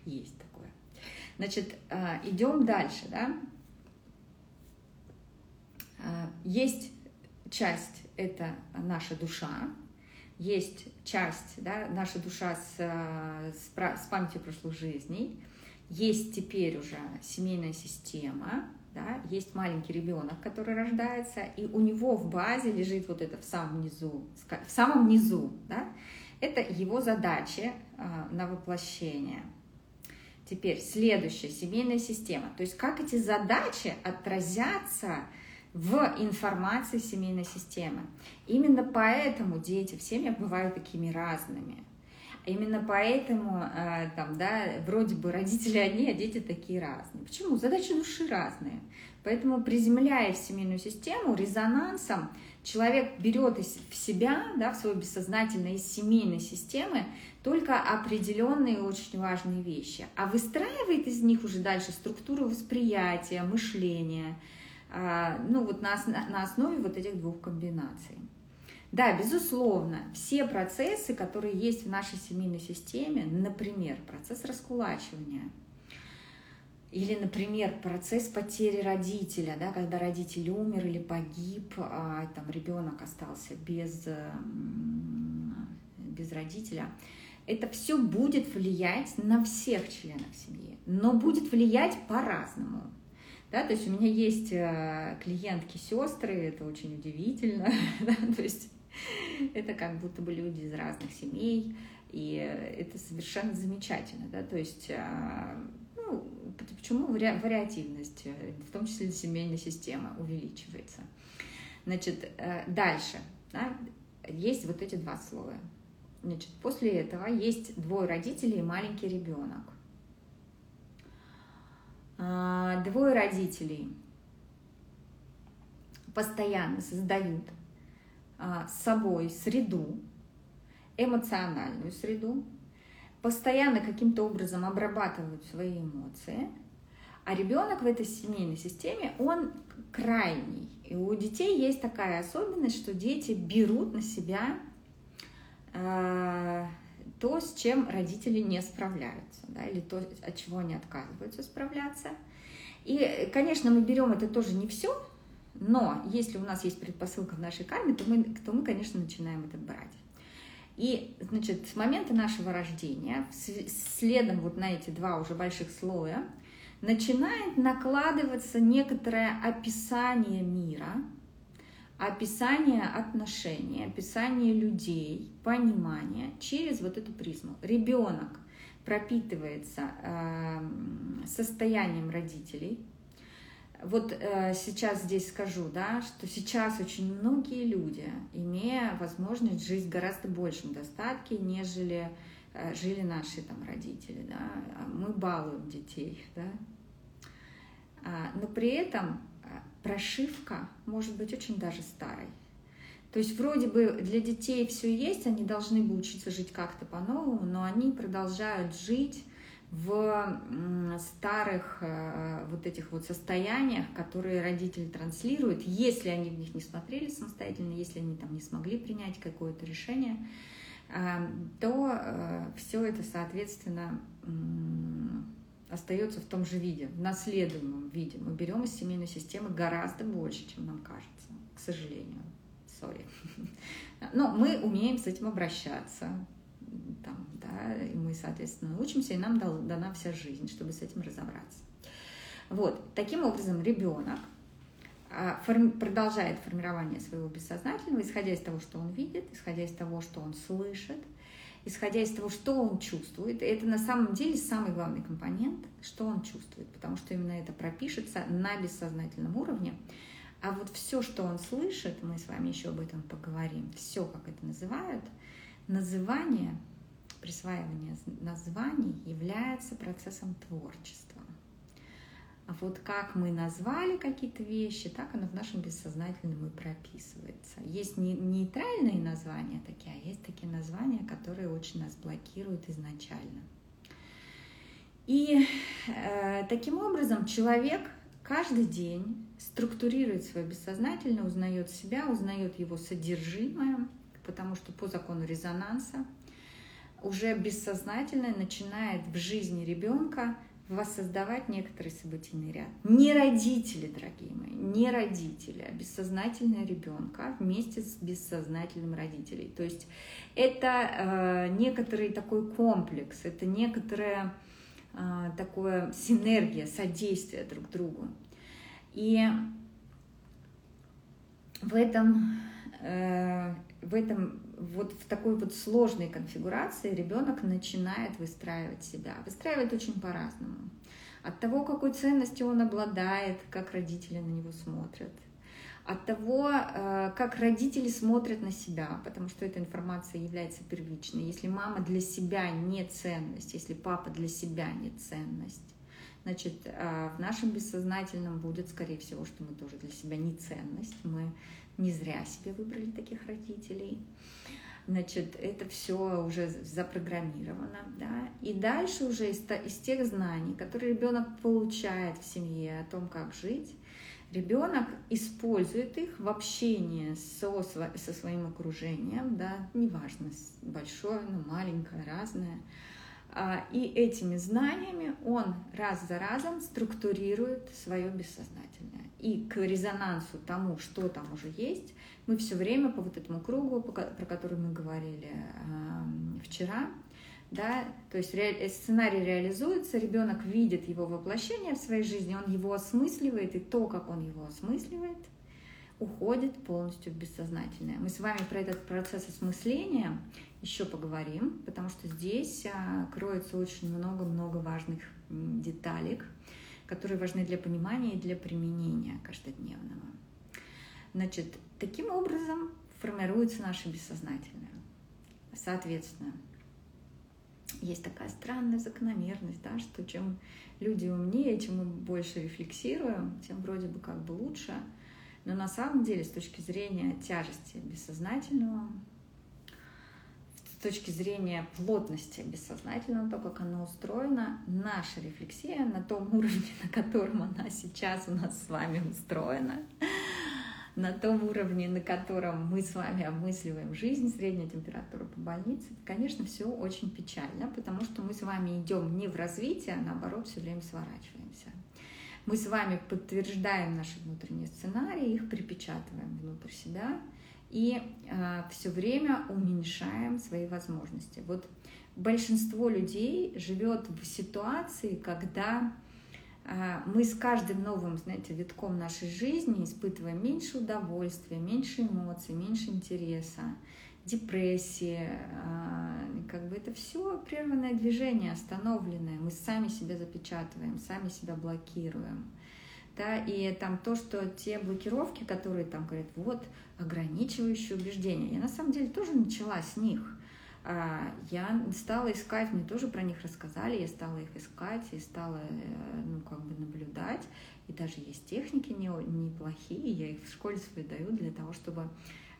Есть такое. Значит, а, идем дальше, да. Есть часть, это наша душа, есть часть, да, наша душа с, э, с, с памятью прошлых жизней, есть теперь уже семейная система, да, есть маленький ребенок, который рождается, и у него в базе лежит вот это в самом низу, в самом низу, да, это его задачи э, на воплощение. Теперь следующая семейная система. То есть как эти задачи отразятся в информации семейной системы. Именно поэтому дети в семьях бывают такими разными. Именно поэтому, э, там, да, вроде бы родители одни, а дети такие разные. Почему? Задачи души разные. Поэтому, приземляя в семейную систему, резонансом человек берет в себя, да, в свое бессознательное из семейной системы только определенные очень важные вещи, а выстраивает из них уже дальше структуру восприятия, мышления, ну вот на, на основе вот этих двух комбинаций. Да, безусловно, все процессы, которые есть в нашей семейной системе, например, процесс раскулачивания, или, например, процесс потери родителя, да, когда родитель умер или погиб, а там ребенок остался без, без родителя, это все будет влиять на всех членов семьи, но будет влиять по-разному. Да, то есть у меня есть э, клиентки сестры, это очень удивительно, да, то есть это как будто бы люди из разных семей, и это совершенно замечательно, да, то есть, а, ну, почему вари вариативность, в том числе семейная система, увеличивается. Значит, э, дальше, да, есть вот эти два слоя. Значит, после этого есть двое родителей и маленький ребенок. А, двое родителей постоянно создают а, с собой среду, эмоциональную среду, постоянно каким-то образом обрабатывают свои эмоции, а ребенок в этой семейной системе, он крайний. И у детей есть такая особенность, что дети берут на себя э, то, с чем родители не справляются, да, или то, от чего они отказываются справляться. И, конечно, мы берем это тоже не все, но если у нас есть предпосылка в нашей карме, то мы, то мы конечно, начинаем это брать. И, значит, с момента нашего рождения, следом вот на эти два уже больших слоя, начинает накладываться некоторое описание мира, описание отношений, описание людей, понимание через вот эту призму. Ребенок пропитывается э, состоянием родителей, вот э, сейчас здесь скажу, да, что сейчас очень многие люди, имея возможность жить в гораздо большем достатке, нежели э, жили наши там родители, да, а мы балуем детей, да, а, но при этом прошивка может быть очень даже старой. То есть вроде бы для детей все есть, они должны бы учиться жить как-то по-новому, но они продолжают жить в старых э, вот этих вот состояниях, которые родители транслируют, если они в них не смотрели самостоятельно, если они там не смогли принять какое-то решение, э, то э, все это, соответственно, остается в том же виде, в наследуемом виде. Мы берем из семейной системы гораздо больше, чем нам кажется, к сожалению. Сори. Но мы умеем с этим обращаться там, да, и мы, соответственно, учимся, и нам дана вся жизнь, чтобы с этим разобраться. Вот, таким образом, ребенок а, продолжает формирование своего бессознательного, исходя из того, что он видит, исходя из того, что он слышит, исходя из того, что он чувствует. Это на самом деле самый главный компонент, что он чувствует, потому что именно это пропишется на бессознательном уровне. А вот все, что он слышит, мы с вами еще об этом поговорим, все, как это называют – Называние, присваивание названий является процессом творчества. А вот как мы назвали какие-то вещи, так оно в нашем бессознательном и прописывается. Есть не, нейтральные названия такие, а есть такие названия, которые очень нас блокируют изначально. И э, таким образом человек каждый день структурирует свое бессознательное, узнает себя, узнает его содержимое, потому что по закону резонанса уже бессознательно начинает в жизни ребенка воссоздавать некоторый событийный ряд. Не родители, дорогие мои, не родители, а бессознательное ребенка вместе с бессознательным родителей. То есть это э, некоторый такой комплекс, это некоторая э, такое синергия, содействие друг другу. И в этом э, в этом вот в такой вот сложной конфигурации ребенок начинает выстраивать себя. Выстраивает очень по-разному. От того, какой ценностью он обладает, как родители на него смотрят. От того, э, как родители смотрят на себя, потому что эта информация является первичной. Если мама для себя не ценность, если папа для себя не ценность, значит, э, в нашем бессознательном будет, скорее всего, что мы тоже для себя не ценность. Мы не зря себе выбрали таких родителей. Значит, это все уже запрограммировано, да. И дальше уже из, из тех знаний, которые ребенок получает в семье о том, как жить, Ребенок использует их в общении со, со своим окружением, да, неважно, большое, ну, маленькое, разное. А, и этими знаниями он раз за разом структурирует свое бессознательное. И к резонансу тому, что там уже есть, мы все время по вот этому кругу, про который мы говорили вчера, да, то есть ре, сценарий реализуется, ребенок видит его воплощение в своей жизни, он его осмысливает, и то, как он его осмысливает, уходит полностью в бессознательное. Мы с вами про этот процесс осмысления еще поговорим, потому что здесь а, кроется очень много-много важных деталек, которые важны для понимания и для применения каждодневного. Значит, таким образом формируется наше бессознательное. Соответственно, есть такая странная закономерность, да, что чем люди умнее, чем мы больше рефлексируем, тем вроде бы как бы лучше. Но на самом деле, с точки зрения тяжести бессознательного, с точки зрения плотности бессознательного, то, как оно устроено, наша рефлексия на том уровне, на котором она сейчас у нас с вами устроена, на том уровне, на котором мы с вами обмысливаем жизнь, средняя температура по больнице, конечно, все очень печально, потому что мы с вами идем не в развитие, а наоборот все время сворачиваемся. Мы с вами подтверждаем наши внутренние сценарии, их припечатываем внутрь себя и э, все время уменьшаем свои возможности. Вот большинство людей живет в ситуации, когда мы с каждым новым, знаете, витком нашей жизни испытываем меньше удовольствия, меньше эмоций, меньше интереса, депрессии. А, как бы это все прерванное движение, остановленное. Мы сами себя запечатываем, сами себя блокируем. Да, и там то, что те блокировки, которые там говорят, вот ограничивающие убеждения, я на самом деле тоже начала с них. А, я стала искать, мне тоже про них рассказали, я стала их искать и стала, э, ну, как бы наблюдать. И даже есть техники не, неплохие, я их в школе своей даю для того, чтобы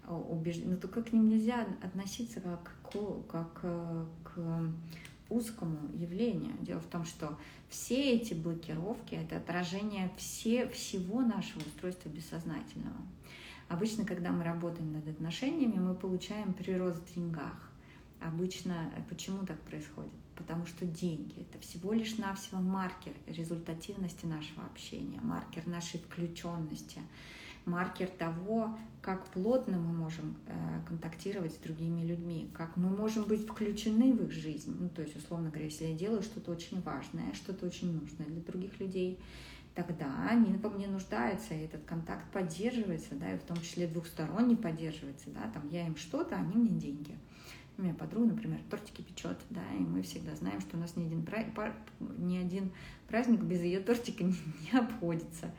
э, убеждать. Но только к ним нельзя относиться как к, как э, к узкому явлению. Дело в том, что все эти блокировки — это отражение все, всего нашего устройства бессознательного. Обычно, когда мы работаем над отношениями, мы получаем прирост в деньгах. Обычно э, почему так происходит? Потому что деньги — это всего лишь навсего маркер результативности нашего общения, маркер нашей включенности, маркер того, как плотно мы можем э, контактировать с другими людьми, как мы можем быть включены в их жизнь. Ну, то есть, условно говоря, если я делаю что-то очень важное, что-то очень нужное для других людей, тогда они во мне нуждаются, и этот контакт поддерживается, да, и в том числе двухсторонний поддерживается, да, там я им что-то, они мне деньги. У меня подруга, например, тортики печет, да, и мы всегда знаем, что у нас ни один, пра... ни один праздник без ее тортика не, не обходится.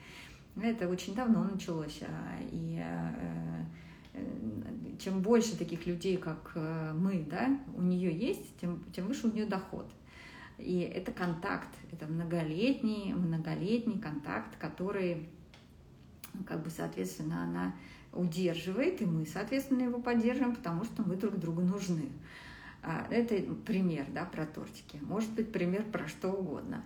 Это очень давно началось, а, и э, э, чем больше таких людей, как э, мы, да, у нее есть, тем, тем выше у нее доход. И это контакт, это многолетний, многолетний контакт, который, как бы, соответственно, она удерживает, и мы, соответственно, его поддерживаем, потому что мы друг другу нужны. А, это пример да, про тортики. Может быть, пример про что угодно.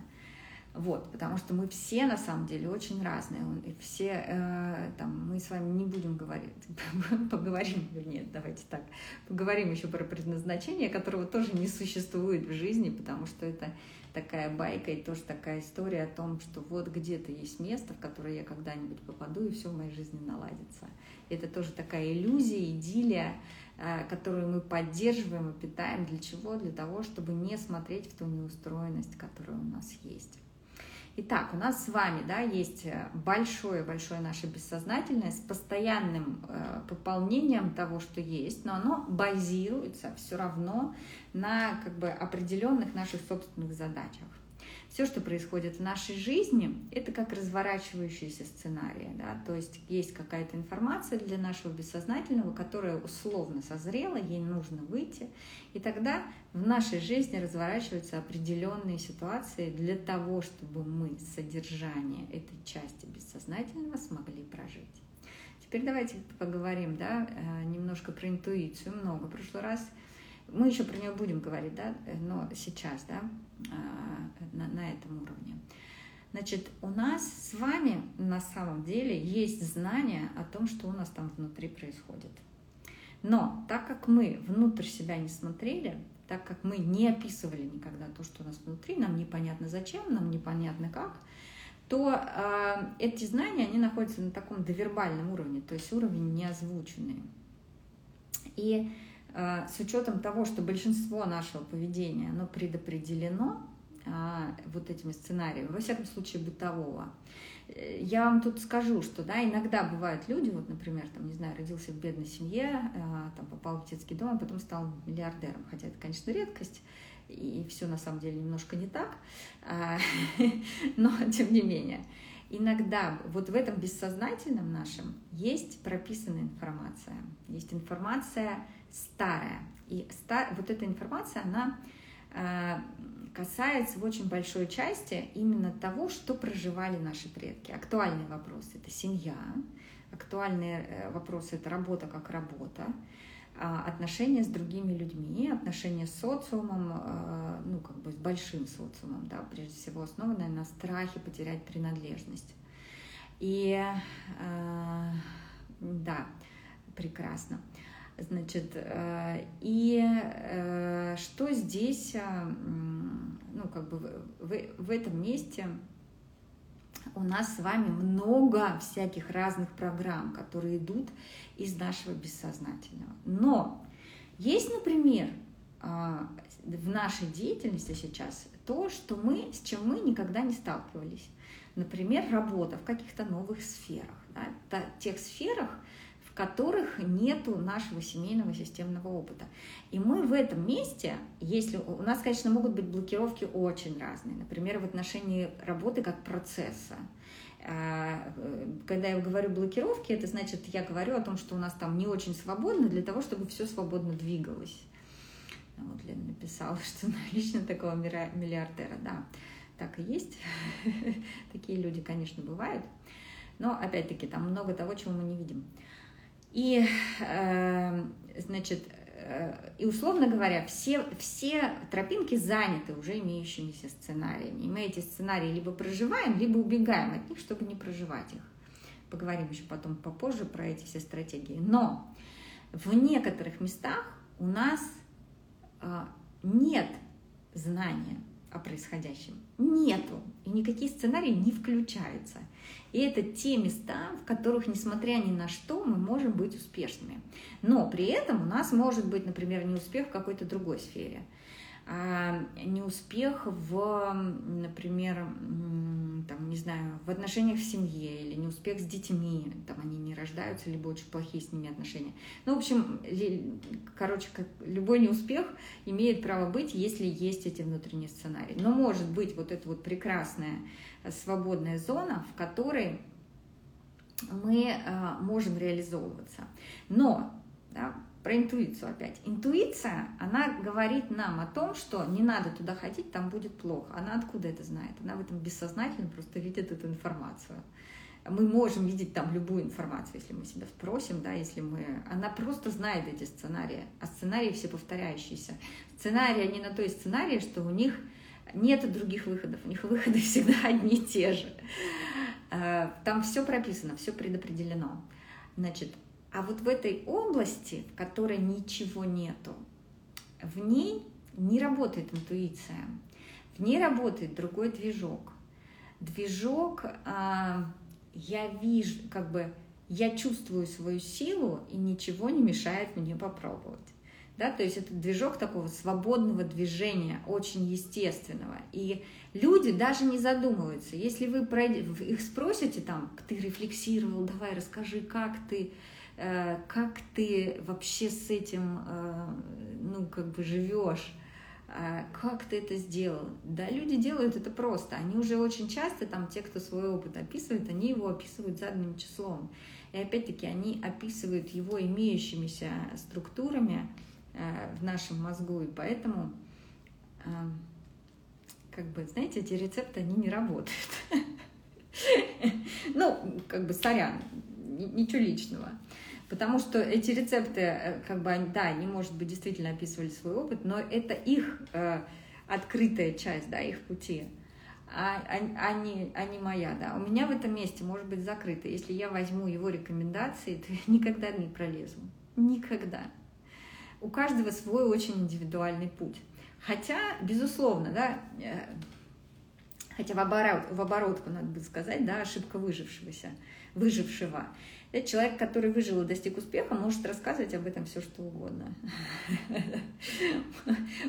Вот, потому что мы все на самом деле очень разные. И все, э, там, мы с вами не будем говорить, поговорим, нет, давайте так, поговорим еще про предназначение, которого тоже не существует в жизни, потому что это такая байка и тоже такая история о том, что вот где-то есть место, в которое я когда-нибудь попаду, и все в моей жизни наладится. Это тоже такая иллюзия, идиллия, э, которую мы поддерживаем и питаем. Для чего? Для того, чтобы не смотреть в ту неустроенность, которая у нас есть. Итак, у нас с вами да, есть большое-большое наше бессознательное с постоянным э, пополнением того, что есть, но оно базируется все равно на как бы, определенных наших собственных задачах все, что происходит в нашей жизни, это как разворачивающиеся сценарии. Да? То есть есть какая-то информация для нашего бессознательного, которая условно созрела, ей нужно выйти. И тогда в нашей жизни разворачиваются определенные ситуации для того, чтобы мы содержание этой части бессознательного смогли прожить. Теперь давайте поговорим да, э, немножко про интуицию. Много в прошлый раз мы еще про нее будем говорить, да, но сейчас, да, на, на этом уровне. Значит, у нас с вами на самом деле есть знание о том, что у нас там внутри происходит. Но так как мы внутрь себя не смотрели, так как мы не описывали никогда то, что у нас внутри, нам непонятно зачем, нам непонятно как, то э, эти знания, они находятся на таком довербальном уровне, то есть уровень неозвученный. И с учетом того, что большинство нашего поведения, оно предопределено, а, вот этими сценариями, во всяком случае бытового. Э, я вам тут скажу, что да, иногда бывают люди, вот, например, там, не знаю, родился в бедной семье, а, там, попал в детский дом, а потом стал миллиардером, хотя это, конечно, редкость, и все на самом деле немножко не так, а, но тем не менее. Иногда вот в этом бессознательном нашем есть прописанная информация, есть информация старая, и стар... вот эта информация, она касается в очень большой части именно того, что проживали наши предки. Актуальные вопросы – это семья, актуальные э, вопросы – это работа как работа, отношения с другими людьми, отношения с социумом, э, ну, как бы с большим социумом, да, прежде всего основанное на страхе потерять принадлежность. И э, да, прекрасно. Значит, и э, что здесь, ну, как бы в, в этом месте у нас с вами много всяких разных программ, которые идут из нашего бессознательного. Но есть, например, в нашей деятельности сейчас то, что мы, с чем мы никогда не сталкивались. Например, работа в каких-то новых сферах. Да, тех сферах, которых нету нашего семейного системного опыта. И мы в этом месте, если у нас, конечно, могут быть блокировки очень разные, например, в отношении работы как процесса. А, когда я говорю блокировки, это значит, я говорю о том, что у нас там не очень свободно для того, чтобы все свободно двигалось. Вот Лена написала, что налично такого миллиардера, да, так и есть. Такие люди, конечно, бывают. Но, опять-таки, там много того, чего мы не видим. И, э, значит, э, и условно говоря, все, все тропинки заняты уже имеющимися сценариями. И мы эти сценарии либо проживаем, либо убегаем от них, чтобы не проживать их. Поговорим еще потом попозже про эти все стратегии. Но в некоторых местах у нас э, нет знания о происходящем. Нету. И никакие сценарии не включаются. И это те места, в которых, несмотря ни на что, мы можем быть успешными. Но при этом у нас может быть, например, неуспех в какой-то другой сфере. А неуспех в, например, там, не знаю, в отношениях в семье или неуспех с детьми, там они не рождаются, либо очень плохие с ними отношения. Ну, в общем, короче, как любой неуспех имеет право быть, если есть эти внутренние сценарии. Но может быть вот эта вот прекрасная свободная зона, в которой мы э, можем реализовываться. Но да, про интуицию опять. Интуиция, она говорит нам о том, что не надо туда ходить, там будет плохо. Она откуда это знает? Она в этом бессознательно просто видит эту информацию. Мы можем видеть там любую информацию, если мы себя спросим, да, если мы... Она просто знает эти сценарии, а сценарии все повторяющиеся. Сценарии, они на той сценарии, что у них нет других выходов, у них выходы всегда одни и те же. Э, там все прописано, все предопределено. Значит, а вот в этой области, в которой ничего нету, в ней не работает интуиция, в ней работает другой движок. Движок, а, я вижу, как бы, я чувствую свою силу, и ничего не мешает мне попробовать. Да, то есть это движок такого свободного движения, очень естественного. И люди даже не задумываются. Если вы их спросите, там, ты рефлексировал, давай расскажи, как ты, как ты вообще с этим, э, ну, как бы живешь, э, как ты это сделал? Да, люди делают это просто. Они уже очень часто, там, те, кто свой опыт описывает, они его описывают задним числом. И опять-таки они описывают его имеющимися структурами в нашем мозгу, и поэтому, как бы, знаете, эти рецепты, они не работают. Ну, как бы, сорян, ничего личного. Потому что эти рецепты, э, как бы, да, они, может быть, действительно описывали свой опыт, но это их э, открытая часть, да, их пути. а, а, а, не, а не моя, да. У меня в этом месте может быть закрыто. Если я возьму его рекомендации, то я никогда не пролезу. Никогда. У каждого свой очень индивидуальный путь. Хотя, безусловно, да, э, хотя в, оборот, в оборотку надо бы сказать, да, ошибка выжившегося, выжившего. Это человек, который выжил и достиг успеха, может рассказывать об этом все, что угодно.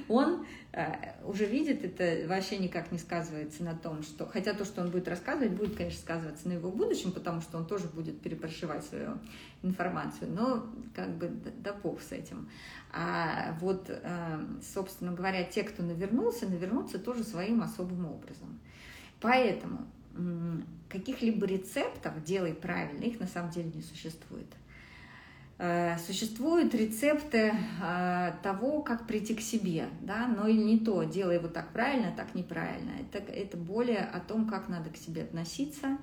Он э, уже видит, это вообще никак не сказывается на том, что... Хотя то, что он будет рассказывать, будет, конечно, сказываться на его будущем, потому что он тоже будет перепрошивать свою информацию. Но как бы да, да с этим. А вот, э, собственно говоря, те, кто навернулся, навернутся тоже своим особым образом. Поэтому каких-либо рецептов «делай правильно», их на самом деле не существует. Э, существуют рецепты э, того, как прийти к себе, да, но и не то, делай вот так правильно, так неправильно. Это, это более о том, как надо к себе относиться,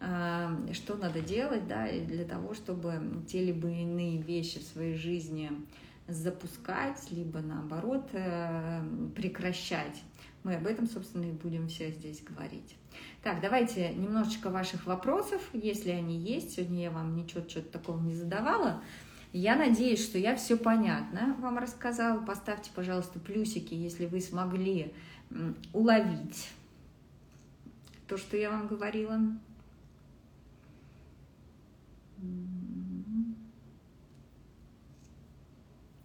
э, что надо делать, да, для того, чтобы те либо иные вещи в своей жизни запускать, либо наоборот прекращать. Мы об этом, собственно, и будем все здесь говорить. Так, давайте немножечко ваших вопросов, если они есть. Сегодня я вам ничего что-то такого не задавала. Я надеюсь, что я все понятно вам рассказала. Поставьте, пожалуйста, плюсики, если вы смогли уловить то, что я вам говорила.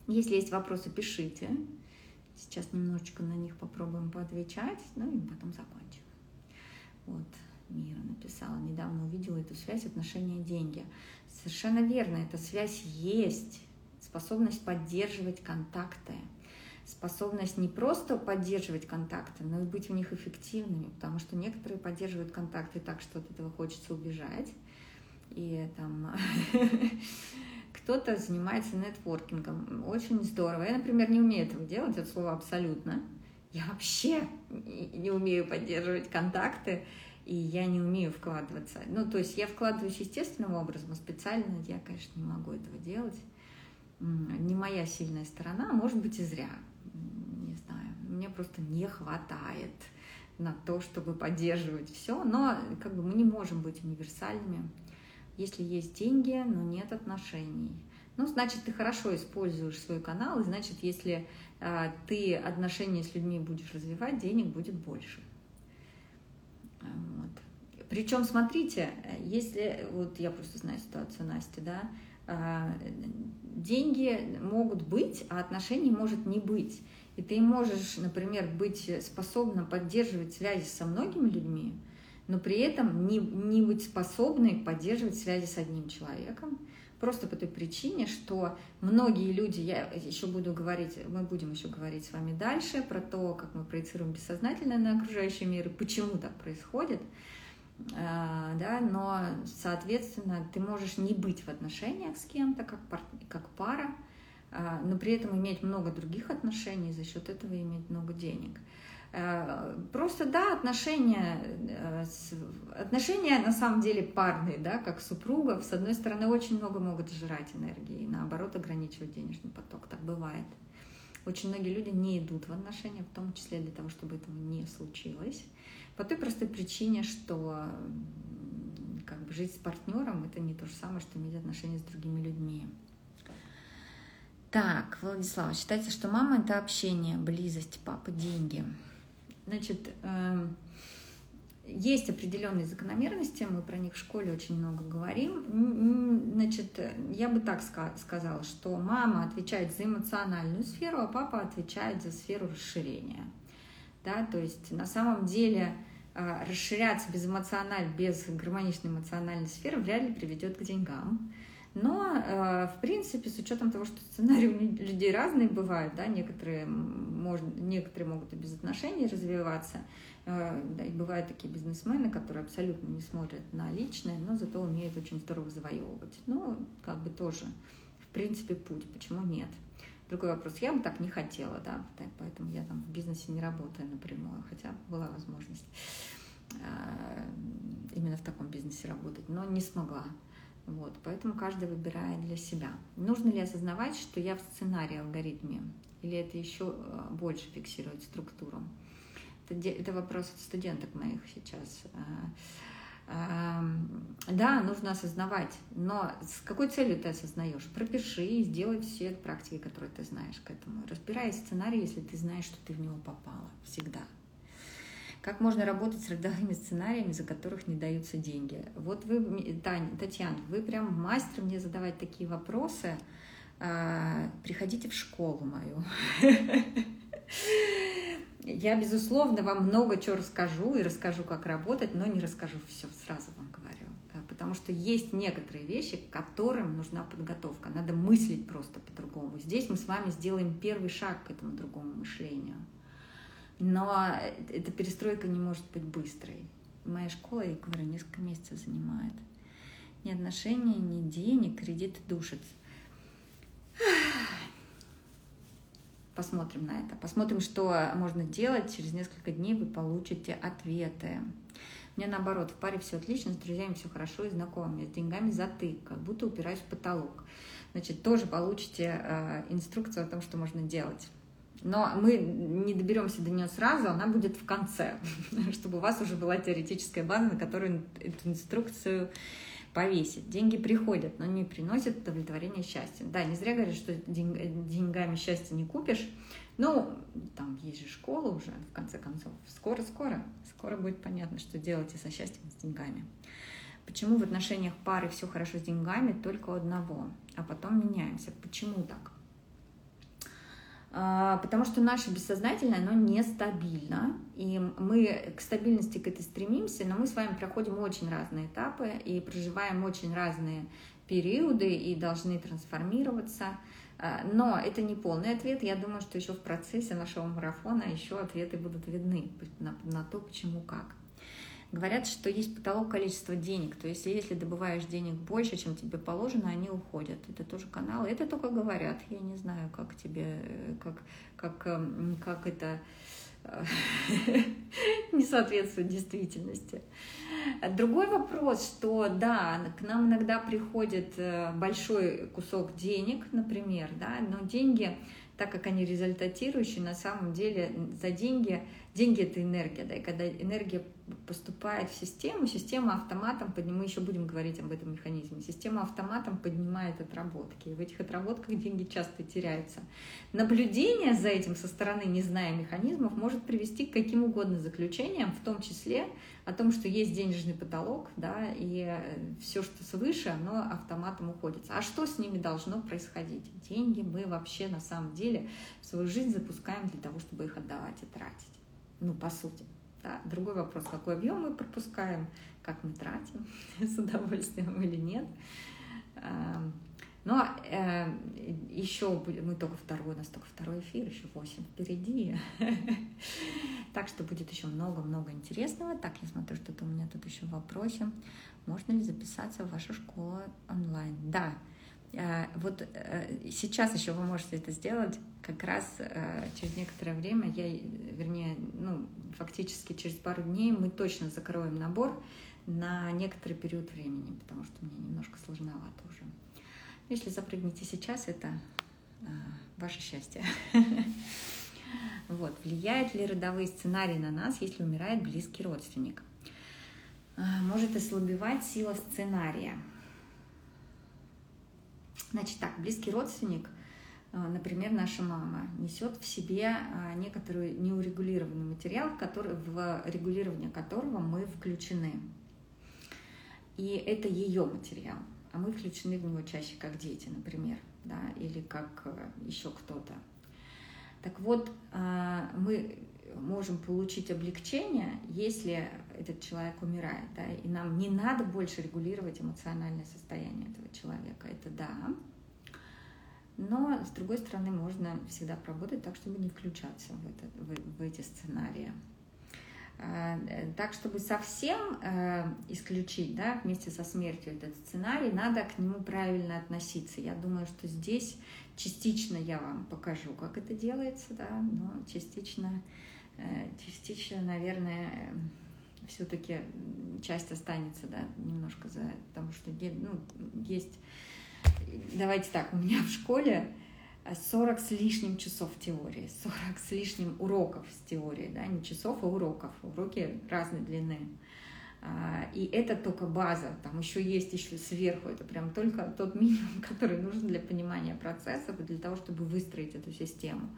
Если есть вопросы, пишите. Сейчас немножечко на них попробуем поотвечать, ну и потом закончим. Вот, Мира написала, недавно увидела эту связь отношения деньги. Совершенно верно, эта связь есть. Способность поддерживать контакты. Способность не просто поддерживать контакты, но и быть в них эффективными, потому что некоторые поддерживают контакты так, что от этого хочется убежать. И там кто-то занимается нетворкингом. Очень здорово. Я, например, не умею этого делать, это слово абсолютно. Я вообще не умею поддерживать контакты, и я не умею вкладываться. Ну, то есть я вкладываюсь естественным образом, а специально я, конечно, не могу этого делать. Не моя сильная сторона, а может быть и зря. Не знаю, мне просто не хватает на то, чтобы поддерживать все, но как бы мы не можем быть универсальными. Если есть деньги, но нет отношений. Ну, значит, ты хорошо используешь свой канал, и значит, если а, ты отношения с людьми будешь развивать, денег будет больше. Вот. Причем, смотрите, если, вот я просто знаю ситуацию Насти, да, а, деньги могут быть, а отношений может не быть. И ты можешь, например, быть способна поддерживать связи со многими людьми, но при этом не, не быть способной поддерживать связи с одним человеком, Просто по той причине, что многие люди, я еще буду говорить, мы будем еще говорить с вами дальше про то, как мы проецируем бессознательно на окружающий мир и почему так происходит, а, да, но, соответственно, ты можешь не быть в отношениях с кем-то, как, пар, как пара, а, но при этом иметь много других отношений, за счет этого иметь много денег. Э, просто, да, отношения, э, отношения на самом деле парные, да, как супругов. С одной стороны, очень много могут жрать энергии, наоборот ограничивать денежный поток. Так бывает. Очень многие люди не идут в отношения, в том числе для того, чтобы этого не случилось. По той простой причине, что как бы жить с партнером это не то же самое, что иметь отношения с другими людьми. Так, Владислава, считается, что мама это общение, близость, папа, деньги. Значит, эм, есть определенные закономерности, мы про них в школе очень много говорим. Значит, я бы так сказала, что мама отвечает за эмоциональную сферу, а папа отвечает за сферу расширения. Да, то есть на самом деле э, расширяться без эмоциональ, без гармоничной эмоциональной сферы вряд ли приведет к деньгам. Но, э, в принципе, с учетом того, что сценарии у людей разные бывают, да, некоторые, можно, некоторые могут и без отношений развиваться, э, да, и бывают такие бизнесмены, которые абсолютно не смотрят на личное, но зато умеют очень здорово завоевывать. Ну, как бы тоже, в принципе, путь, почему нет? Другой вопрос, я бы так не хотела, да, поэтому я там в бизнесе не работаю напрямую, хотя была возможность э, именно в таком бизнесе работать, но не смогла. Вот, поэтому каждый выбирает для себя. Нужно ли осознавать, что я в сценарии алгоритме, или это еще э, больше фиксирует структуру? Это, это вопрос студенток моих сейчас. Да, нужно осознавать, но с какой целью ты осознаешь? Пропиши и сделай все практики, которые ты знаешь к этому. Разбирай сценарий, если ты знаешь, что ты в него попала. Всегда. Как можно работать с родовыми сценариями, за которых не даются деньги? Вот вы, Таня, Татьяна, вы прям мастер мне задавать такие вопросы. А, приходите в школу мою. Я, безусловно, вам много чего расскажу и расскажу, как работать, но не расскажу все, сразу вам говорю. Э, потому что есть некоторые вещи, к которым нужна подготовка. Надо мыслить просто по-другому. Здесь мы с вами сделаем первый шаг к этому другому мышлению. Но эта перестройка не может быть быстрой. Моя школа, я говорю, несколько месяцев занимает. Ни отношения, ни денег, кредиты душат. Посмотрим на это. Посмотрим, что можно делать. Через несколько дней вы получите ответы. Меня наоборот, в паре все отлично, с друзьями все хорошо и знакомыми, с деньгами затык, как будто упираюсь в потолок. Значит, тоже получите э, инструкцию о том, что можно делать. Но мы не доберемся до нее сразу, она будет в конце, чтобы у вас уже была теоретическая база, на которую эту инструкцию повесить. Деньги приходят, но не приносят удовлетворения счастья. Да, не зря говорят, что деньгами счастье не купишь. Ну, там есть же школа уже, в конце концов. Скоро-скоро, скоро будет понятно, что делать и со счастьем, и с деньгами. Почему в отношениях пары все хорошо с деньгами только у одного, а потом меняемся? Почему так? А, потому что наше бессознательное, оно нестабильно, и мы к стабильности к этой стремимся, но мы с вами проходим очень разные этапы и проживаем очень разные периоды и должны трансформироваться. А, но это не полный ответ. Я думаю, что еще в процессе нашего марафона еще ответы будут видны на, на то, почему, как. Говорят, что есть потолок количества денег. То есть, если добываешь денег больше, чем тебе положено, они уходят. Это тоже каналы. Это только говорят. Я не знаю, как тебе, как, как, эм, как это э, не соответствует действительности. Другой вопрос, что да, к нам иногда приходит э, большой кусок денег, например, да, но деньги, так как они результатирующие, на самом деле за деньги деньги это энергия, да, и когда энергия поступает в систему, система автоматом, мы еще будем говорить об этом механизме, система автоматом поднимает отработки, и в этих отработках деньги часто теряются. Наблюдение за этим со стороны, не зная механизмов, может привести к каким угодно заключениям, в том числе о том, что есть денежный потолок, да, и э, все, что свыше, оно автоматом уходит. А что с ними должно происходить? Деньги мы вообще на самом деле в свою жизнь запускаем для того, чтобы их отдавать и тратить ну, по сути. Да. Другой вопрос, какой объем мы пропускаем, как мы тратим, с удовольствием или нет. Эм, но э, еще мы только второй, у нас только второй эфир, еще восемь впереди. Так что будет еще много-много интересного. Так, я смотрю, что-то у меня тут еще в. Можно ли записаться в вашу школу онлайн? Да, вот э, сейчас еще вы можете это сделать как раз э, через некоторое время, я, вернее, ну, фактически через пару дней мы точно закроем набор на некоторый период времени, потому что мне немножко сложновато уже. Если запрыгнете сейчас, это э, ваше счастье. Вот. Влияет ли родовые сценарии на нас, если умирает близкий родственник? Э, может ослабевать сила сценария. Значит так, близкий родственник – а, например, наша мама несет в себе а, некоторый неурегулированный материал, который, в регулирование которого мы включены. И это ее материал, а мы включены в него чаще как дети, например, да, или как э, еще кто-то. Так вот, а, мы можем получить облегчение, если этот человек умирает, да, и нам не надо больше регулировать эмоциональное состояние этого человека. Это да, но, с другой стороны, можно всегда поработать так, чтобы не включаться в, это, в, в эти сценарии. А, так, чтобы совсем э, исключить да, вместе со смертью этот сценарий, надо к нему правильно относиться. Я думаю, что здесь частично я вам покажу, как это делается, да, но частично, э, частично наверное, все-таки часть останется да, немножко за, потому что ну, есть давайте так, у меня в школе 40 с лишним часов теории, 40 с лишним уроков с теории, да, не часов, а уроков. Уроки разной длины. А, и это только база, там еще есть еще сверху, это прям только тот минимум, который нужен для понимания процессов и для того, чтобы выстроить эту систему.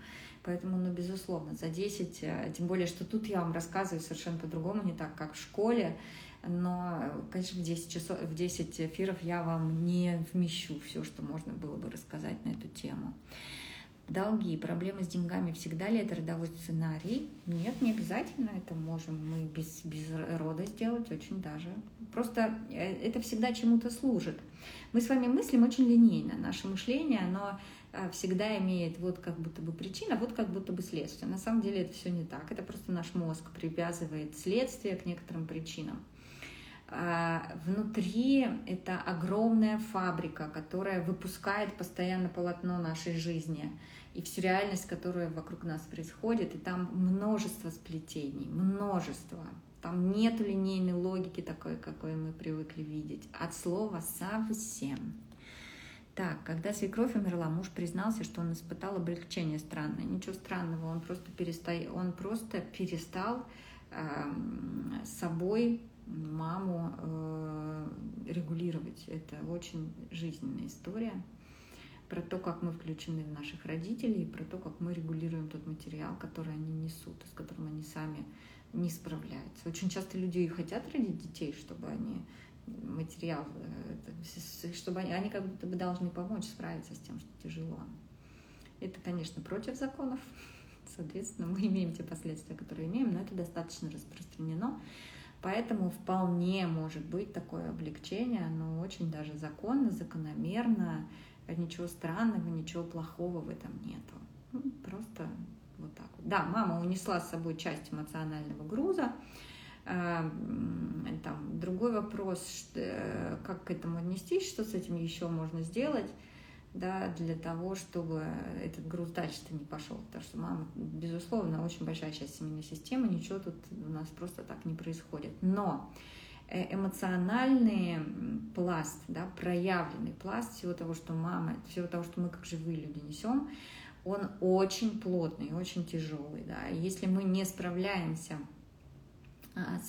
Поэтому, ну, безусловно, за 10, э, тем более, что тут я вам рассказываю совершенно по-другому, не так, как в школе, но, конечно, в 10, часов, в 10 эфиров я вам не вмещу все, что можно было бы рассказать на эту тему. Долги, проблемы с деньгами, всегда ли это родовой сценарий? Нет, не обязательно, это можем мы без, без рода сделать, очень даже. Просто э, это всегда чему-то служит. Мы с вами мыслим очень линейно, наше мышление, оно э, всегда имеет вот как будто бы причина, вот как будто бы следствие. На самом деле это все не так, это просто наш мозг привязывает следствие к некоторым причинам. А, внутри это огромная фабрика, которая выпускает постоянно полотно нашей жизни и всю реальность, которая вокруг нас происходит, и там множество сплетений, множество. Там нет линейной логики такой, какой мы привыкли видеть. От слова совсем. Так, когда свекровь умерла, муж признался, что он испытал облегчение странное. Ничего странного, он просто перестал, он просто перестал э, собой маму э, регулировать. Это очень жизненная история про то, как мы включены в наших родителей, про то, как мы регулируем тот материал, который они несут, с которым они сами не справляются. Очень часто люди и хотят родить детей, чтобы они материал, э, чтобы они, они как будто бы должны помочь справиться с тем, что тяжело. Это, конечно, против законов. Соответственно, мы имеем те последствия, которые имеем, но это достаточно распространено. Поэтому вполне может быть такое облегчение, но очень даже законно, закономерно, ничего странного, ничего плохого в этом нету. Ну, просто вот так вот. Да, мама унесла с собой часть эмоционального груза. Эм, там другой вопрос, э, как к этому отнестись, что с этим еще можно сделать да, для того, чтобы этот груз дальше-то не пошел. Потому что мама, безусловно, очень большая часть семейной системы, ничего тут у нас просто так не происходит. Но э, эмоциональный пласт, да, проявленный пласт всего того, что мама, всего того, что мы как живые люди несем, он очень плотный, очень тяжелый. Да. если мы не справляемся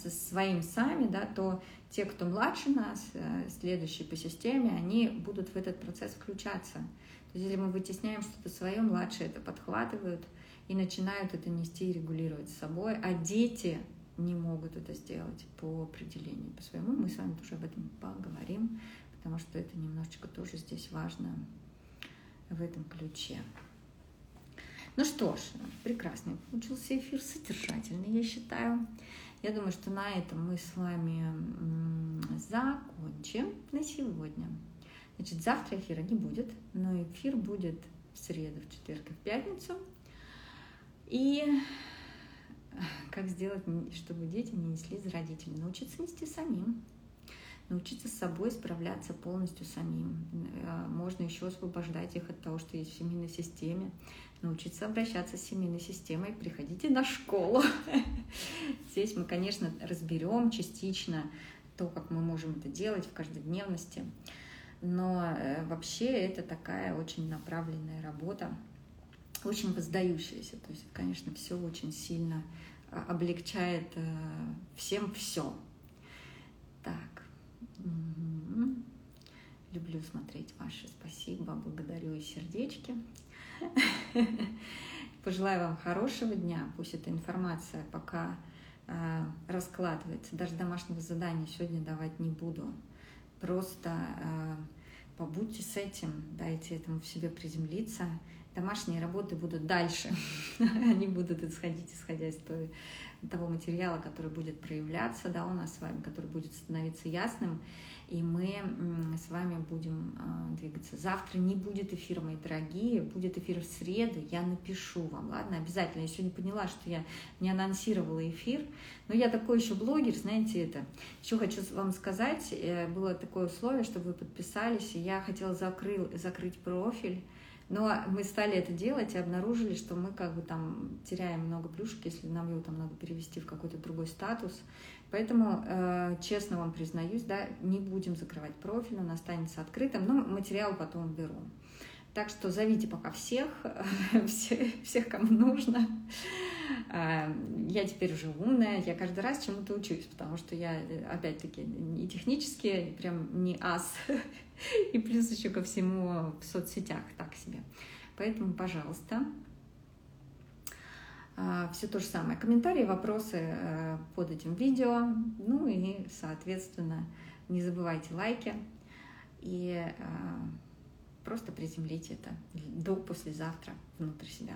со своим сами, да, то те, кто младше нас, э, следующие по системе, они будут в этот процесс включаться. То есть если мы вытесняем что-то свое, младшие это подхватывают и начинают это нести и регулировать с собой, а дети не могут это сделать по определению, по своему. Мы с вами тоже об этом поговорим, потому что это немножечко тоже здесь важно в этом ключе. Ну что ж, прекрасный получился эфир, содержательный, я считаю. Я думаю, что на этом мы с вами закончим на сегодня. Значит, завтра эфира не будет, но эфир будет в среду, в четверг и в пятницу. И как сделать, чтобы дети не несли за родителей? Научиться нести самим. Научиться с собой справляться полностью самим. Э, можно еще освобождать их от того, что есть в семейной системе научиться обращаться с семейной системой, приходите на школу. Здесь мы, конечно, разберем частично то, как мы можем это делать в каждодневности. Но э, вообще это такая очень направленная работа, очень воздающаяся. То есть, конечно, все очень сильно а, облегчает э, всем все. Так. Люблю смотреть ваши спасибо, благодарю и сердечки. Пожелаю вам хорошего дня. Пусть эта информация пока э, раскладывается. Даже домашнего задания сегодня давать не буду. Просто э, побудьте с этим, дайте этому в себе приземлиться. Домашние работы будут дальше. Они будут исходить, исходя из той, того материала, который будет проявляться да, у нас с вами, который будет становиться ясным и мы с вами будем а, двигаться. Завтра не будет эфира, мои дорогие, будет эфир в среду, я напишу вам, ладно, обязательно. Я сегодня поняла, что я не анонсировала эфир, но я такой еще блогер, знаете это. Еще хочу вам сказать, э, было такое условие, чтобы вы подписались, и я хотела закрыл, закрыть профиль, но мы стали это делать и обнаружили, что мы как бы там теряем много плюшек, если нам его там надо перевести в какой-то другой статус. Поэтому, э, честно вам признаюсь, да, не будем закрывать профиль, он останется открытым, но материал потом беру. Так что зовите пока всех, всех, кому нужно. А, я теперь уже умная, я каждый раз чему-то учусь, потому что я, опять-таки, не технически, прям не ас, и плюс еще ко всему в соцсетях так себе. Поэтому, пожалуйста, а, все то же самое. Комментарии, вопросы э, под этим видео. Ну и, соответственно, не забывайте лайки. И э, просто приземлите это до послезавтра внутрь себя.